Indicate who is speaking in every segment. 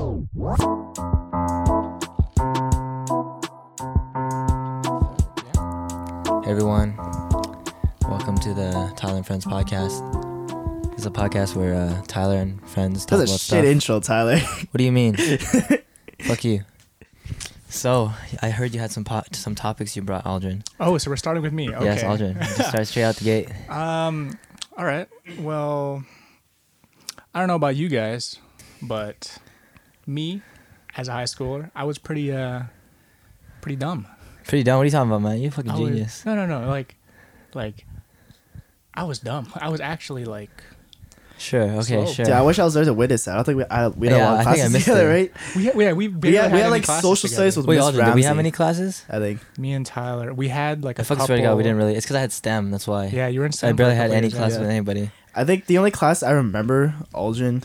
Speaker 1: Hey everyone, welcome to the Tyler and Friends podcast. It's a podcast where uh, Tyler and friends talk
Speaker 2: That's a
Speaker 1: about
Speaker 2: shit
Speaker 1: stuff.
Speaker 2: intro, Tyler.
Speaker 1: What do you mean? Fuck you. So I heard you had some po- some topics you brought, Aldrin.
Speaker 3: Oh, so we're starting with me. Okay.
Speaker 1: Yes, Aldrin. Just start straight out the gate.
Speaker 3: Um. All right. Well, I don't know about you guys, but me, as a high schooler, I was pretty uh, pretty dumb.
Speaker 1: Pretty dumb. What are you talking about, man? You a fucking
Speaker 3: I was-
Speaker 1: genius.
Speaker 3: no, no, no. Like, like, I was dumb. I was actually like,
Speaker 1: Sure. Okay.
Speaker 3: Slow.
Speaker 1: Sure.
Speaker 2: Dude, I wish I was there to witness that. I don't think we I, we had
Speaker 1: Yeah,
Speaker 2: a lot of
Speaker 1: think I
Speaker 2: classes
Speaker 1: missed
Speaker 2: together,
Speaker 1: it.
Speaker 2: right?
Speaker 3: we had, yeah, we
Speaker 2: We had, we had like social
Speaker 3: together.
Speaker 2: studies with
Speaker 1: Wait,
Speaker 2: Miss
Speaker 1: Aldrin. Did we have any classes?
Speaker 2: I think.
Speaker 3: me and Tyler. We had like a
Speaker 1: I fucking
Speaker 3: couple.
Speaker 1: swear to God, we didn't really. It's because I had STEM. That's why.
Speaker 3: Yeah, you were in.
Speaker 1: I
Speaker 3: STEM for
Speaker 1: barely had any
Speaker 3: years,
Speaker 1: class
Speaker 3: yeah.
Speaker 1: with anybody.
Speaker 2: I think the only class I remember Aldrin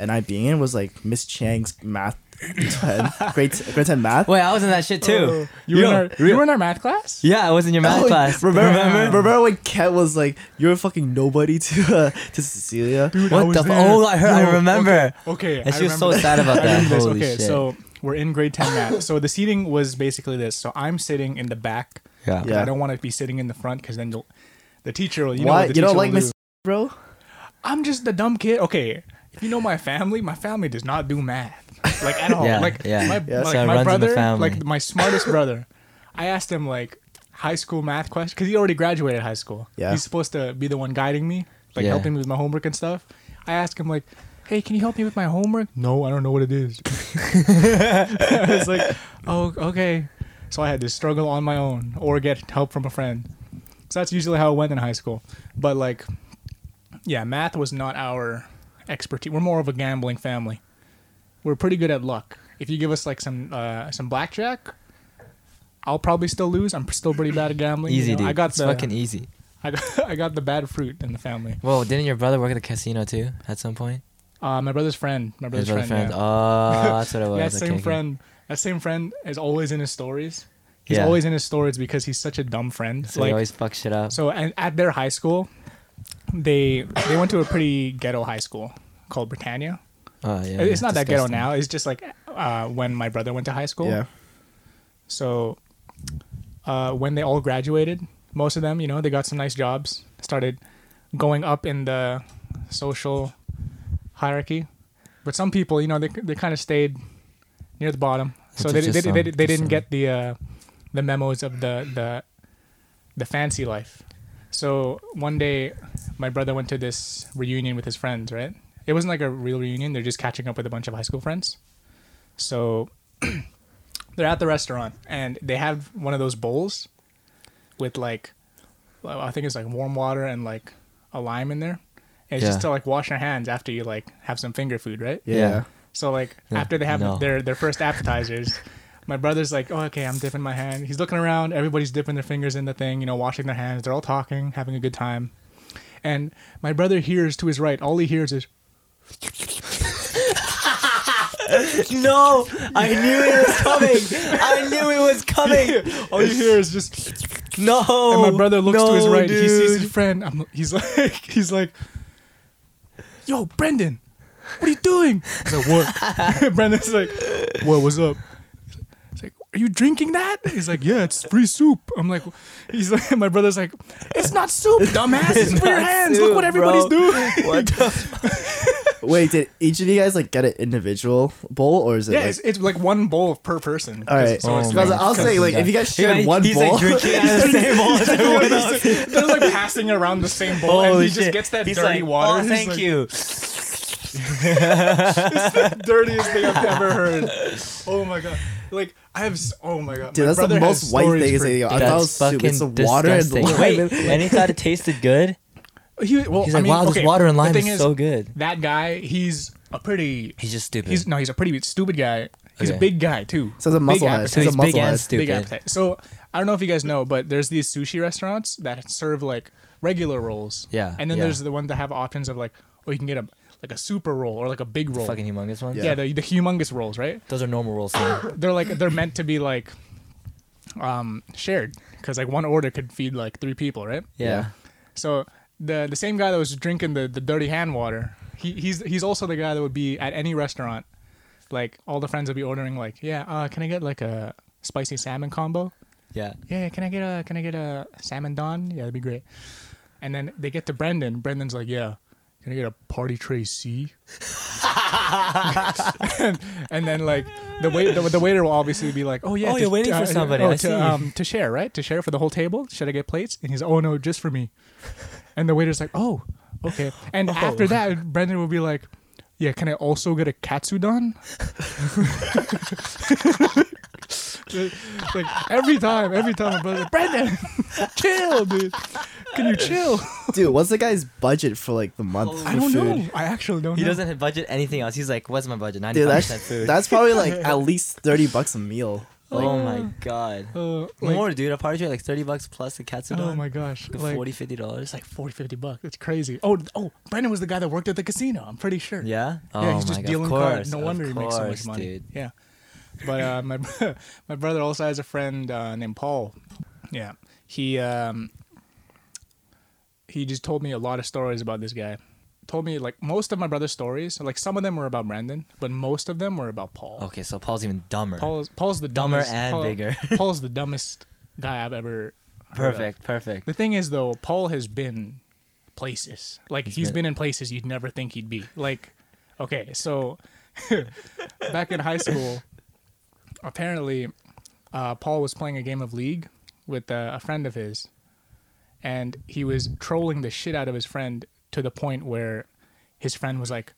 Speaker 2: and I being in was like Miss Chang's math 10, grade, grade 10 math.
Speaker 1: Wait, I was in that shit too.
Speaker 3: Oh, you were, in our, you were in our math class.
Speaker 1: Yeah, I was in your math
Speaker 2: Oh,
Speaker 1: class.
Speaker 2: Remember,
Speaker 3: Remember?
Speaker 2: remember, when Ket was like, "You're a fucking nobody" to uh, to Cecilia.
Speaker 3: Dude,
Speaker 1: What the? Fu-
Speaker 3: there.
Speaker 1: oh, I heard. I remember.
Speaker 3: Okay,
Speaker 1: And
Speaker 3: I
Speaker 1: she was so sad about that. Holy
Speaker 3: okay,
Speaker 1: shit.
Speaker 3: so we're in grade 10 math. So the seating was basically this. So I'm sitting in the back.
Speaker 1: Yeah.
Speaker 3: 'cause
Speaker 2: Yeah.
Speaker 3: I don't want to be sitting in the front because then you'll, the teacher will, you know
Speaker 2: Why
Speaker 3: what the
Speaker 2: you don't
Speaker 3: teacher
Speaker 2: like
Speaker 3: will
Speaker 2: Miss. Bro?
Speaker 3: I'm just the dumb kid. Okay, if you know my family, my family does not do math. Like at all.
Speaker 1: Yeah,
Speaker 3: like
Speaker 1: yeah.
Speaker 3: my,
Speaker 2: Yeah,
Speaker 3: like,
Speaker 1: so
Speaker 3: my
Speaker 1: runs in the
Speaker 3: brother, like my smartest brother. I asked him like high school math question because he already graduated high school.
Speaker 2: Yeah.
Speaker 3: He's supposed to be the one guiding me, like
Speaker 1: Yeah.
Speaker 3: helping me with my homework and stuff. I asked him like, "Hey, can you help me with my homework?" No, I don't know what it is. I was like, "Oh, okay." So I had to struggle on my own or get help from a friend. So that's usually how it went in high school. But like, yeah, math was not our expertise. We're more of a gambling family. We're pretty good at luck. If you give us like some uh, some blackjack, I'll probably still lose. I'm still pretty bad at gambling. you
Speaker 1: Easy,
Speaker 3: know.
Speaker 1: dude.
Speaker 3: I got
Speaker 1: it's
Speaker 3: the
Speaker 1: fucking easy.
Speaker 3: I got, I got the bad fruit in the family.
Speaker 1: Well, didn't your brother work at the casino too at some point?
Speaker 3: Uh, my brother's friend. My brother's
Speaker 1: brother
Speaker 3: friend.
Speaker 1: friend.
Speaker 3: Yeah.
Speaker 1: Oh, that's what it was.
Speaker 3: that same
Speaker 1: okay.
Speaker 3: friend. That same friend is always in his stories. He's
Speaker 1: Yeah.
Speaker 3: always in his stories because he's such a dumb friend.
Speaker 1: So he always fucks shit up.
Speaker 3: So and at their high school, they they went to a pretty ghetto high school called Britannia.
Speaker 1: oh yeah.
Speaker 3: it's
Speaker 1: yeah,
Speaker 3: not that ghetto now. It's just like uh, when my brother went to high school.
Speaker 2: Yeah.
Speaker 3: So uh, when they all graduated, most of them, you know, they got some nice jobs, started going up in the social hierarchy. But some people, you know, they they kind of stayed near the bottom. So
Speaker 1: Just-
Speaker 3: they, they,
Speaker 1: some,
Speaker 3: they, they,
Speaker 1: just
Speaker 3: didn't
Speaker 1: some.
Speaker 3: get the uh, the memos of the the the fancy life. So one day, my brother went to this reunion with his friends. Right? It wasn't like a real reunion. They're just catching up with a bunch of high school friends. So they're at the restaurant and they have one of those bowls with like, I think it's like warm water and like a lime in there. And it's just to like wash your hands after you like have some finger food, right?
Speaker 2: Yeah.
Speaker 1: Yeah.
Speaker 3: So like
Speaker 1: Yeah,
Speaker 3: after they have
Speaker 1: no.
Speaker 3: their their first appetizers, my brother's like, "Oh, okay, I'm dipping my hand." He's looking around. Everybody's dipping their fingers in the thing, you know, washing their hands. They're all talking, having a good time. And my brother hears to his right. All he hears is,
Speaker 1: No, I knew it was coming. I knew it was coming.
Speaker 3: all you hear is just.
Speaker 1: No.
Speaker 3: And my brother looks to his
Speaker 1: no,
Speaker 3: right. He sees his friend. I'm, he's like, he's like, "Yo, Brendan, what are you doing?" He's like, "What?" Brendan's like, "What? What's up?" He's like, "Are you drinking that?" He's like, "Yeah, it's free soup." I'm like, he's like, my brother's like, "It's not soup, dumbass. It's, for your hands.
Speaker 1: soup,
Speaker 3: Look what everybody's
Speaker 1: bro."
Speaker 3: doing."
Speaker 1: What the?
Speaker 2: Wait, did each of you guys like get an individual bowl or is it
Speaker 3: Yeah,
Speaker 2: like
Speaker 3: it's, it's like one bowl per person.
Speaker 2: all right?
Speaker 3: So
Speaker 1: Oh
Speaker 2: I'll say like if you guys share
Speaker 1: He-
Speaker 2: one
Speaker 1: he's
Speaker 2: bowl,
Speaker 1: like drinking out of the same bowl as everyone else.
Speaker 3: They're like passing around the same bowl, and
Speaker 1: Holy
Speaker 3: he just gets that
Speaker 1: He's
Speaker 3: dirty
Speaker 1: like,
Speaker 3: water.
Speaker 1: Oh,
Speaker 3: He's
Speaker 1: thank
Speaker 3: like,
Speaker 1: you.
Speaker 3: dirtiest thing I've ever heard. Oh my god! Like I have. Oh my god!
Speaker 2: dude,
Speaker 3: my
Speaker 2: that's the most white thing.
Speaker 3: for
Speaker 2: Is like, I
Speaker 3: days.
Speaker 2: thought it was soup.
Speaker 1: fucking
Speaker 2: It's the water and
Speaker 1: disgusting.
Speaker 2: lime.
Speaker 1: Wait, and he thought it tasted good.
Speaker 3: He, well,
Speaker 1: He's
Speaker 3: I
Speaker 1: like,
Speaker 3: mean,
Speaker 1: wow,
Speaker 3: okay,
Speaker 1: this water and
Speaker 3: the
Speaker 1: lime
Speaker 3: thing
Speaker 1: is, so good.
Speaker 3: That guy, he's a pretty.
Speaker 1: He's just stupid.
Speaker 3: He's no, he's a pretty stupid guy. He's
Speaker 1: Okay.
Speaker 3: a big guy too.
Speaker 2: So he's a
Speaker 3: Big
Speaker 2: musclehead.
Speaker 3: appetite.
Speaker 1: so he's
Speaker 2: a
Speaker 1: big
Speaker 2: muscle
Speaker 1: and
Speaker 2: head.
Speaker 1: stupid.
Speaker 3: Big appetite. So I don't know if you guys know, but there's these sushi restaurants that serve like regular rolls.
Speaker 1: Yeah,
Speaker 3: And then
Speaker 1: yeah.
Speaker 3: there's the ones that have options of like, oh, you can get a like a super roll or like a big roll.
Speaker 1: fucking humongous one.
Speaker 2: Yeah.
Speaker 3: yeah, the, the humongous rolls, right?
Speaker 1: Those are normal rolls. too.
Speaker 3: They're like they're meant to be like um shared because like one order could feed like three people, right?
Speaker 1: Yeah.
Speaker 3: So the the same guy that was drinking the, the dirty hand water, he, he's he's also the guy that would be at any restaurant like all the friends would be ordering like, yeah, uh, can I get like a spicy salmon combo?
Speaker 1: Yeah.
Speaker 3: Yeah, can I get a can I get a salmon don? Yeah, that'd be great. And then they get to Brendan. Brendan's like, yeah, can I get a party tray C? and, and then like the wait the, the waiter will obviously be like, oh yeah,
Speaker 1: Oh, you're waiting for somebody,
Speaker 3: Oh, to, um, to share, right? To share for the whole table. Should I get plates? And he's, oh no, just for me. And the waiter's like, oh, okay. And after that, Brendan will be like, yeah, can I also get a katsudon? like every time, every time, my brother's like, Brendan, chill, dude. Can you chill?
Speaker 2: Dude, what's the guy's budget for like the month for
Speaker 3: I don't
Speaker 2: food?
Speaker 3: know. I actually don't
Speaker 1: He
Speaker 3: know.
Speaker 1: doesn't budget anything else. He's like, what's my budget?
Speaker 2: Dude,
Speaker 1: 95%
Speaker 2: that's
Speaker 1: food.
Speaker 2: that's probably like at least thirty bucks a meal. Like,
Speaker 1: oh my god.
Speaker 3: Uh, like,
Speaker 1: More, dude. A party tray like 30 bucks plus the katsudon.
Speaker 3: oh my gosh.
Speaker 1: Like
Speaker 3: Like,
Speaker 1: 40 50 dollars.
Speaker 3: it's like 40, 50 bucks. It's crazy. Oh, oh, Brendan was the guy that worked at the casino. I'm pretty sure.
Speaker 1: Yeah. Oh
Speaker 3: yeah, he's just
Speaker 1: god.
Speaker 3: dealing cards. No
Speaker 1: of
Speaker 3: wonder he makes so much money.
Speaker 1: dude.
Speaker 3: Yeah. But uh, my my brother also has a friend uh, named Paul. Yeah. He um he just told me a lot of stories about this guy. Told me like most of my brother's stories, like some of them were about Brandon, but most of them were about Paul.
Speaker 1: Okay, so Paul's even dumber.
Speaker 3: Paul's Paul's the
Speaker 1: Dumber
Speaker 3: dumbest,
Speaker 1: and
Speaker 3: Paul-
Speaker 1: bigger.
Speaker 3: Paul's the dumbest guy I've ever.
Speaker 1: perfect, perfect.
Speaker 3: The thing is, though, Paul has been places. Like he's
Speaker 1: been-
Speaker 3: been in places you'd never think he'd be. Like, okay, so back in high school, apparently, uh, Paul was playing a game of League with uh, a friend of his, and he was trolling the shit out of his friend to the point where his friend was like,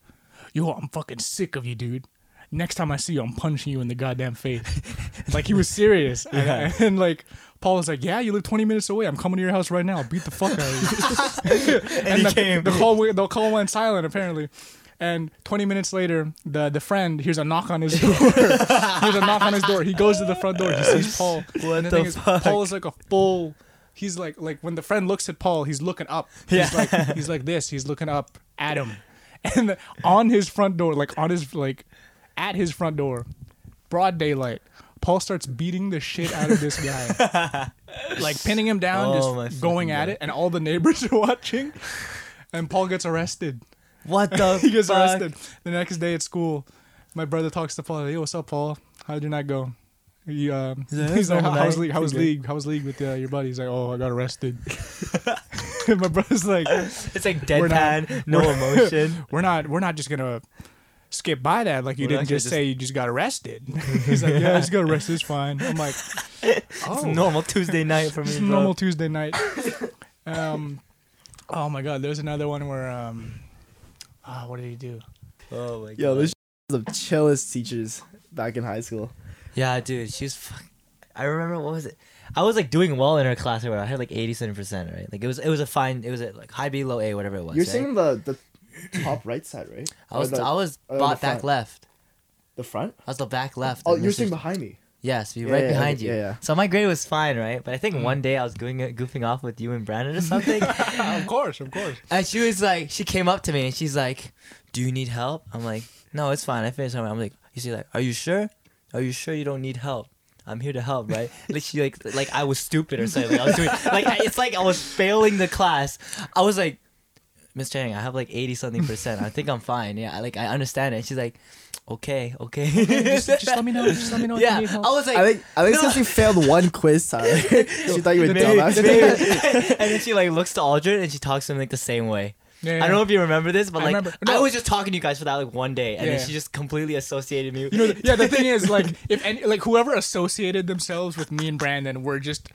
Speaker 3: "Yo, I'm fucking sick of you, dude." Next time I see you, I'm punching you in the goddamn face. like he was serious, and,
Speaker 1: Yeah.
Speaker 3: and, like Paul was like, "Yeah, you live 20 minutes away. I'm coming to your house right now. I'll beat the fuck out of you." and
Speaker 1: he
Speaker 3: the,
Speaker 1: came.
Speaker 3: the call the call went silent apparently. And 20 minutes later, the the friend hears a knock on his door. hears a knock on his door. He goes to the front door. He sees Paul.
Speaker 1: What
Speaker 3: and the,
Speaker 1: the
Speaker 3: thing is. Paul is like a full. He's like like when the friend looks at Paul, he's looking up.
Speaker 1: Yeah.
Speaker 3: He's like he's like this. He's looking up at him, and on his front door, like on his like at his front door, broad daylight. Paul starts beating the shit out of this guy, like pinning him down,
Speaker 1: Oh
Speaker 3: just going at
Speaker 1: God.
Speaker 3: it, and all the neighbors are watching. And Paul gets arrested.
Speaker 1: What the
Speaker 3: he gets
Speaker 1: fuck?
Speaker 3: arrested. The next day at school, my brother talks to Paul. Hey, what's up, Paul? How did your night go? He, um,
Speaker 1: He's like,
Speaker 3: how, how's
Speaker 1: night.
Speaker 3: league? How was league? How was league with uh, your buddy? He's like, oh, I got arrested. My brother's like,
Speaker 1: It's like
Speaker 3: We're not-
Speaker 1: deadpan, no
Speaker 3: we're-
Speaker 1: emotion.
Speaker 3: we're not, we're not just gonna skip by that. Like you
Speaker 1: We're
Speaker 3: didn't just
Speaker 1: just-
Speaker 3: say you just got arrested. he's like, yeah, I just got arrested. It's fine. I'm like,
Speaker 1: It's
Speaker 3: oh,
Speaker 1: a normal Tuesday night for me,
Speaker 3: It's normal Tuesday night. um, oh my God, there's another one where um, ah, what did he do?
Speaker 1: Oh my god.
Speaker 2: Yo, this is the chillest teachers back in high school.
Speaker 1: Yeah, dude, she's. Fuck- I remember what was it? I was like doing well in her class Where. I had like eighty-seven percent, right? Like it was, it was a fine. It was a, like high B, low A, whatever it was.
Speaker 2: You're
Speaker 1: right?
Speaker 2: saying the the top right side, right?
Speaker 1: I was,
Speaker 2: the,
Speaker 1: I was
Speaker 2: or
Speaker 1: bought back left.
Speaker 2: the front.
Speaker 1: I was the back left.
Speaker 2: Oh, you're
Speaker 1: Mr.
Speaker 2: saying behind me.
Speaker 1: Yes, be
Speaker 2: Yeah,
Speaker 1: right
Speaker 2: yeah,
Speaker 1: behind
Speaker 2: yeah,
Speaker 1: you.
Speaker 2: yeah.
Speaker 1: So my grade was fine, right? But I think
Speaker 3: Mm.
Speaker 1: one day I was going goofing off with you and Brandon or something,
Speaker 3: of course, of course.
Speaker 1: and she was like, she came up to me and she's like, "Do you need help?" I'm like, "No, it's fine. I finished." I'm like, "You see, like, are you sure? Are you sure you don't need help?" I'm here to help, right? like she like like I was stupid or something. Like, I was doing like I- it's like I was failing the class. I was like, Miss Chang, I have like eighty something percent. I think I'm fine. Yeah, I, like I understand it. She's like, okay, okay.
Speaker 3: just, just let me know. Just let me know.
Speaker 1: Yeah,
Speaker 3: you.
Speaker 1: I was like,
Speaker 2: I think I think
Speaker 1: No.
Speaker 2: since you failed one quiz, Tyler, she thought you were
Speaker 1: Maybe-
Speaker 2: dumbass.
Speaker 1: maybe. and then she like looks to Aldrin and she talks to him like the same way.
Speaker 3: Yeah,
Speaker 1: I don't know if you remember this, but
Speaker 3: I
Speaker 1: like
Speaker 3: remember.
Speaker 1: I was just talking to you guys for that like one day, and
Speaker 3: Yeah.
Speaker 1: then she just completely associated me.
Speaker 3: You know, yeah. The thing is, like, if any, like, whoever associated themselves with me and Brandon were just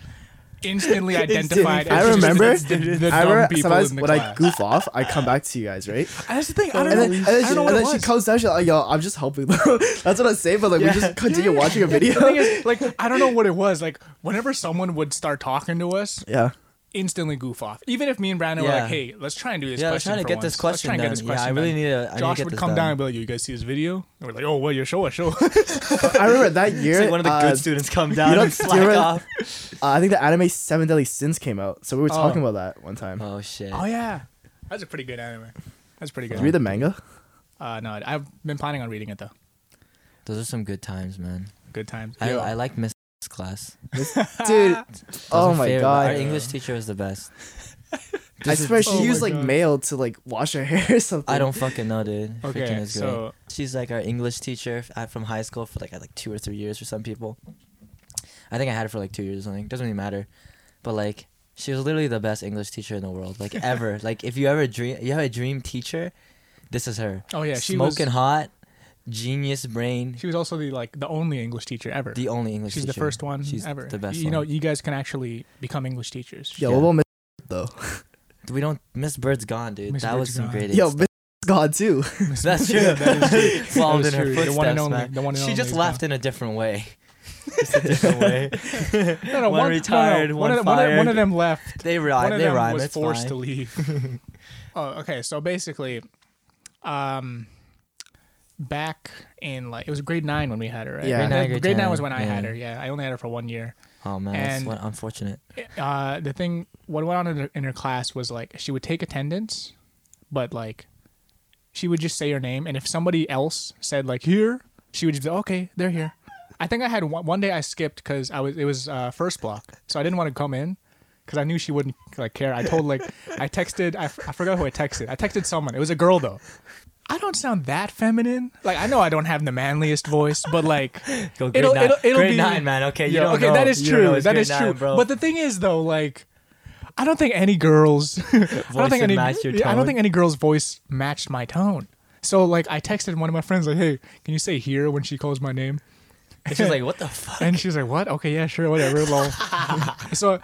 Speaker 3: instantly identified.
Speaker 2: I remember.
Speaker 3: the, the, the
Speaker 2: I remember sometimes
Speaker 3: in the
Speaker 2: when I goof off, I come back to you guys, right?
Speaker 3: And that's the thing. I don't
Speaker 2: And
Speaker 3: know.
Speaker 2: then, and then,
Speaker 3: I
Speaker 2: she,
Speaker 3: don't know what
Speaker 2: and
Speaker 3: it
Speaker 2: then she comes down, she's like, yo, I'm just helping them. That's what I say, but like,
Speaker 1: Yeah.
Speaker 2: we just continue watching a video.
Speaker 3: thing is, like, I don't know what it was. Like, whenever someone would start talking to us,
Speaker 2: yeah.
Speaker 3: Instantly goof off. Even if me and Brandon were
Speaker 1: Yeah.
Speaker 3: like, "Hey, let's try and do this
Speaker 1: yeah, I was
Speaker 3: question
Speaker 1: trying to
Speaker 3: for
Speaker 1: get
Speaker 3: once.
Speaker 1: this
Speaker 3: Let's
Speaker 1: question
Speaker 3: try and get this
Speaker 1: yeah, I really
Speaker 3: done."
Speaker 1: need to. I need
Speaker 3: Josh
Speaker 1: to get
Speaker 3: would
Speaker 1: this
Speaker 3: come
Speaker 1: done.
Speaker 3: down and be like, "You guys see this video?" And we're like, "Oh, well, you show us, show us."
Speaker 2: I remember that year.
Speaker 1: It's like one of the
Speaker 2: uh,
Speaker 1: good students come down
Speaker 2: know-
Speaker 1: and
Speaker 2: do you
Speaker 1: slack
Speaker 2: remember-
Speaker 1: off.
Speaker 2: uh, I think the anime Seven Deadly Sins came out, so we were
Speaker 3: Oh.
Speaker 2: talking about that one time.
Speaker 1: Oh shit.
Speaker 3: oh yeah, that's a pretty good anime. That's pretty
Speaker 2: Did
Speaker 3: good.
Speaker 2: you read the manga?
Speaker 3: Uh, no, I've been planning on reading it though.
Speaker 1: Those are some good times, man.
Speaker 3: Good times.
Speaker 1: I,
Speaker 3: Yo.
Speaker 1: I like Miss class.
Speaker 2: Dude, oh
Speaker 1: my
Speaker 2: my
Speaker 1: favorite.
Speaker 2: god.
Speaker 1: Our English teacher was the best.
Speaker 2: I
Speaker 1: This
Speaker 2: swear she
Speaker 3: Oh
Speaker 2: used like
Speaker 3: God.
Speaker 2: mail to like wash her hair or something.
Speaker 1: I don't fucking know, dude. Freaking
Speaker 3: Okay,
Speaker 1: is great.
Speaker 3: so
Speaker 1: She's like our English teacher at- from high school for like like two or three years for some people. I think I had her for like two years or something. Doesn't really matter, but like she was literally the best English teacher in the world, like ever. like if you ever dream, you have a dream teacher, this is her.
Speaker 3: oh yeah, she was
Speaker 1: smoking hot, genius brain,
Speaker 3: she was also the like the only English teacher ever.
Speaker 1: the only English.
Speaker 3: She's the first one
Speaker 1: She's
Speaker 3: ever.
Speaker 1: the best
Speaker 3: You
Speaker 1: one.
Speaker 3: know, you guys can actually become English teachers.
Speaker 2: Yo,
Speaker 1: Yeah.
Speaker 2: what about Miss though?
Speaker 1: we don't. Miss Bird's gone, dude.
Speaker 3: Miss
Speaker 1: that
Speaker 3: Bird's
Speaker 1: was some
Speaker 3: gone.
Speaker 1: great.
Speaker 2: Yo,
Speaker 1: stuff.
Speaker 2: Miss gone too.
Speaker 1: That's true.
Speaker 3: Yeah, that is true.
Speaker 1: Followed in her
Speaker 3: true.
Speaker 1: footsteps,
Speaker 3: The one and only.
Speaker 1: man.
Speaker 3: The one and
Speaker 1: she
Speaker 3: only
Speaker 1: just
Speaker 3: is
Speaker 1: left
Speaker 3: gone.
Speaker 1: in a different way. just a different way.
Speaker 3: No, no,
Speaker 1: one retired,
Speaker 3: one,
Speaker 1: one
Speaker 3: of, one, of, one of them left.
Speaker 1: They
Speaker 3: one
Speaker 1: rhyme.
Speaker 3: of
Speaker 1: They
Speaker 3: them
Speaker 1: rhyme.
Speaker 3: was
Speaker 1: It's
Speaker 3: forced
Speaker 1: fine.
Speaker 3: to leave. oh, okay. So basically, um, back in like it was grade nine when we had her, right?
Speaker 2: Yeah.
Speaker 3: grade
Speaker 1: Grade
Speaker 3: nine,
Speaker 1: nine,
Speaker 3: was
Speaker 1: 10,
Speaker 3: when I had her. Yeah, I only had her for one year.
Speaker 1: Oh man, that's
Speaker 3: And-
Speaker 1: what unfortunate.
Speaker 3: Uh, the thing, what went on in her, in her class was like she would take attendance, but like she would just say her name, and if somebody else said like here, she would just be okay, they're here. I think I had one, one day I skipped because I was it was uh, first block, so I didn't want to come in because I knew she wouldn't like care. I told like I texted I, f- I forgot who I texted. I texted someone. It was a girl though. I don't sound that feminine. Like I know I don't have the manliest voice, but like
Speaker 1: Go grade
Speaker 3: It'll-
Speaker 1: 9
Speaker 3: it'll- it'll
Speaker 1: grade
Speaker 3: be-
Speaker 1: nine, man. Okay, you
Speaker 3: yeah,
Speaker 1: don't
Speaker 3: okay,
Speaker 1: know.
Speaker 3: that is
Speaker 1: You don't know
Speaker 3: true.
Speaker 1: it's
Speaker 3: That
Speaker 1: grade
Speaker 3: is
Speaker 1: nine,
Speaker 3: true.
Speaker 1: bro.
Speaker 3: But the thing is, though, like, I don't think any girls. I don't
Speaker 1: Voice
Speaker 3: think any.
Speaker 1: match your
Speaker 3: I don't
Speaker 1: tone.
Speaker 3: think any girl's voice matched my tone. So like, I texted one of my friends like, "Hey, can you say here when she calls my name?"
Speaker 1: It's just like what the fuck.
Speaker 3: And she's like, "What? Okay, yeah, sure, whatever." Lol. so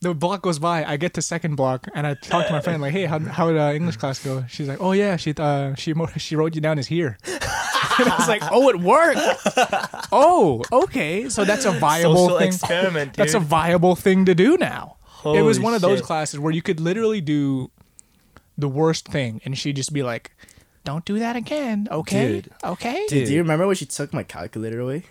Speaker 3: the block goes by. I get to second block, and I talk to my friend like, "Hey, how how did uh, English class go?" She's like, "Oh yeah, she uh, she mo- she wrote you down as here." and I was like, "Oh, it worked. oh, okay. So that's a viable
Speaker 1: Social
Speaker 3: thing.
Speaker 1: experiment, dude.
Speaker 3: That's a viable thing to do now." it was
Speaker 1: Holy
Speaker 3: one of those
Speaker 1: shit.
Speaker 3: classes where you could literally do the worst thing, and she'd just be like. Don't do that again, okay?
Speaker 1: Dude.
Speaker 3: Okay.
Speaker 2: Dude, do you remember when she took my calculator away?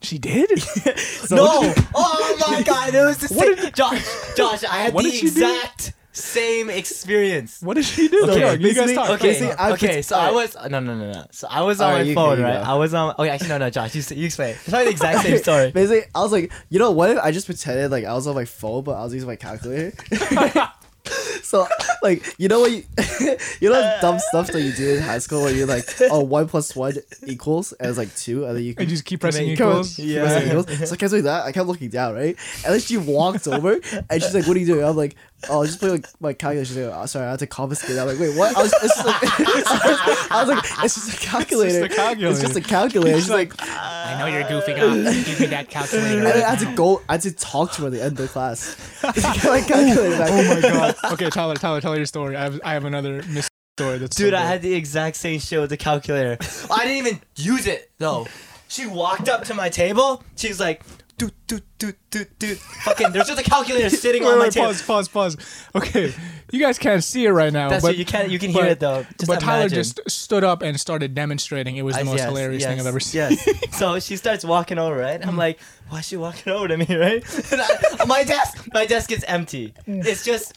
Speaker 3: She did.
Speaker 1: No! Oh my god, it was the
Speaker 3: What
Speaker 1: same. Josh, Josh, I had
Speaker 3: What
Speaker 1: the
Speaker 3: did she do?
Speaker 1: exact same experience.
Speaker 3: What did she do?
Speaker 1: Okay,
Speaker 3: Yo, you guys
Speaker 2: basically-
Speaker 3: talk.
Speaker 1: Okay,
Speaker 2: Basically, I
Speaker 1: okay.
Speaker 2: put-
Speaker 1: So I was no, no, no, no. So I was on
Speaker 2: Alright,
Speaker 1: my phone,
Speaker 2: go, you
Speaker 1: right?
Speaker 2: go.
Speaker 1: I was on. Okay, actually, no, no, Josh, you, s- you explain. It's probably the exact same story.
Speaker 2: Basically, I was like, you know what? If I just pretended like I was on my phone, but I was using my calculator. so, like, you know what? You, you know that dumb stuff that you do in high school where you're like, oh, one plus one equals, and it's like two, and then you can
Speaker 3: you just keep pressing
Speaker 1: make-
Speaker 3: equals.
Speaker 2: keep
Speaker 1: Yeah.
Speaker 2: pressing equals. So I kept doing that. I kept looking down, right? And then she walked over, and she's like, "What are you doing?" I'm like, "Oh, I just playing like my calculator." She's like, oh, "Sorry, I had to confiscate." I'm like, "Wait, what?" I was, it's just like, I was like, "It's just a calculator.
Speaker 3: calculator.
Speaker 2: It's just a calculator." She's like,
Speaker 3: I know you're goofing off. Give me that calculator.
Speaker 2: and then I had to go. I had to talk to her at the end of the class. Get my calculator back.
Speaker 3: Oh my god. Okay, Tyler, Tyler, tell your story. I have, I have another mis- story that's. so
Speaker 1: Dude, I had the exact same shit with the calculator. I didn't even use it though. She walked up to my table. She's like, "Doot doot doot doot doot." Fucking, there's just a calculator sitting
Speaker 3: Wait,
Speaker 1: on my
Speaker 3: wait,
Speaker 1: table.
Speaker 3: pause, pause, pause. Okay, you guys can't see it right now,
Speaker 1: That's
Speaker 3: but
Speaker 1: you can you can hear
Speaker 3: but-
Speaker 1: it though. Just
Speaker 3: but Tyler just stood up and started demonstrating. It was the
Speaker 1: I-
Speaker 3: most
Speaker 1: yes,
Speaker 3: hilarious thing I've ever seen.
Speaker 1: Yes. so she starts walking over, right? I'm like, why is she walking over to me, right? I- my desk, my desk is empty. It's just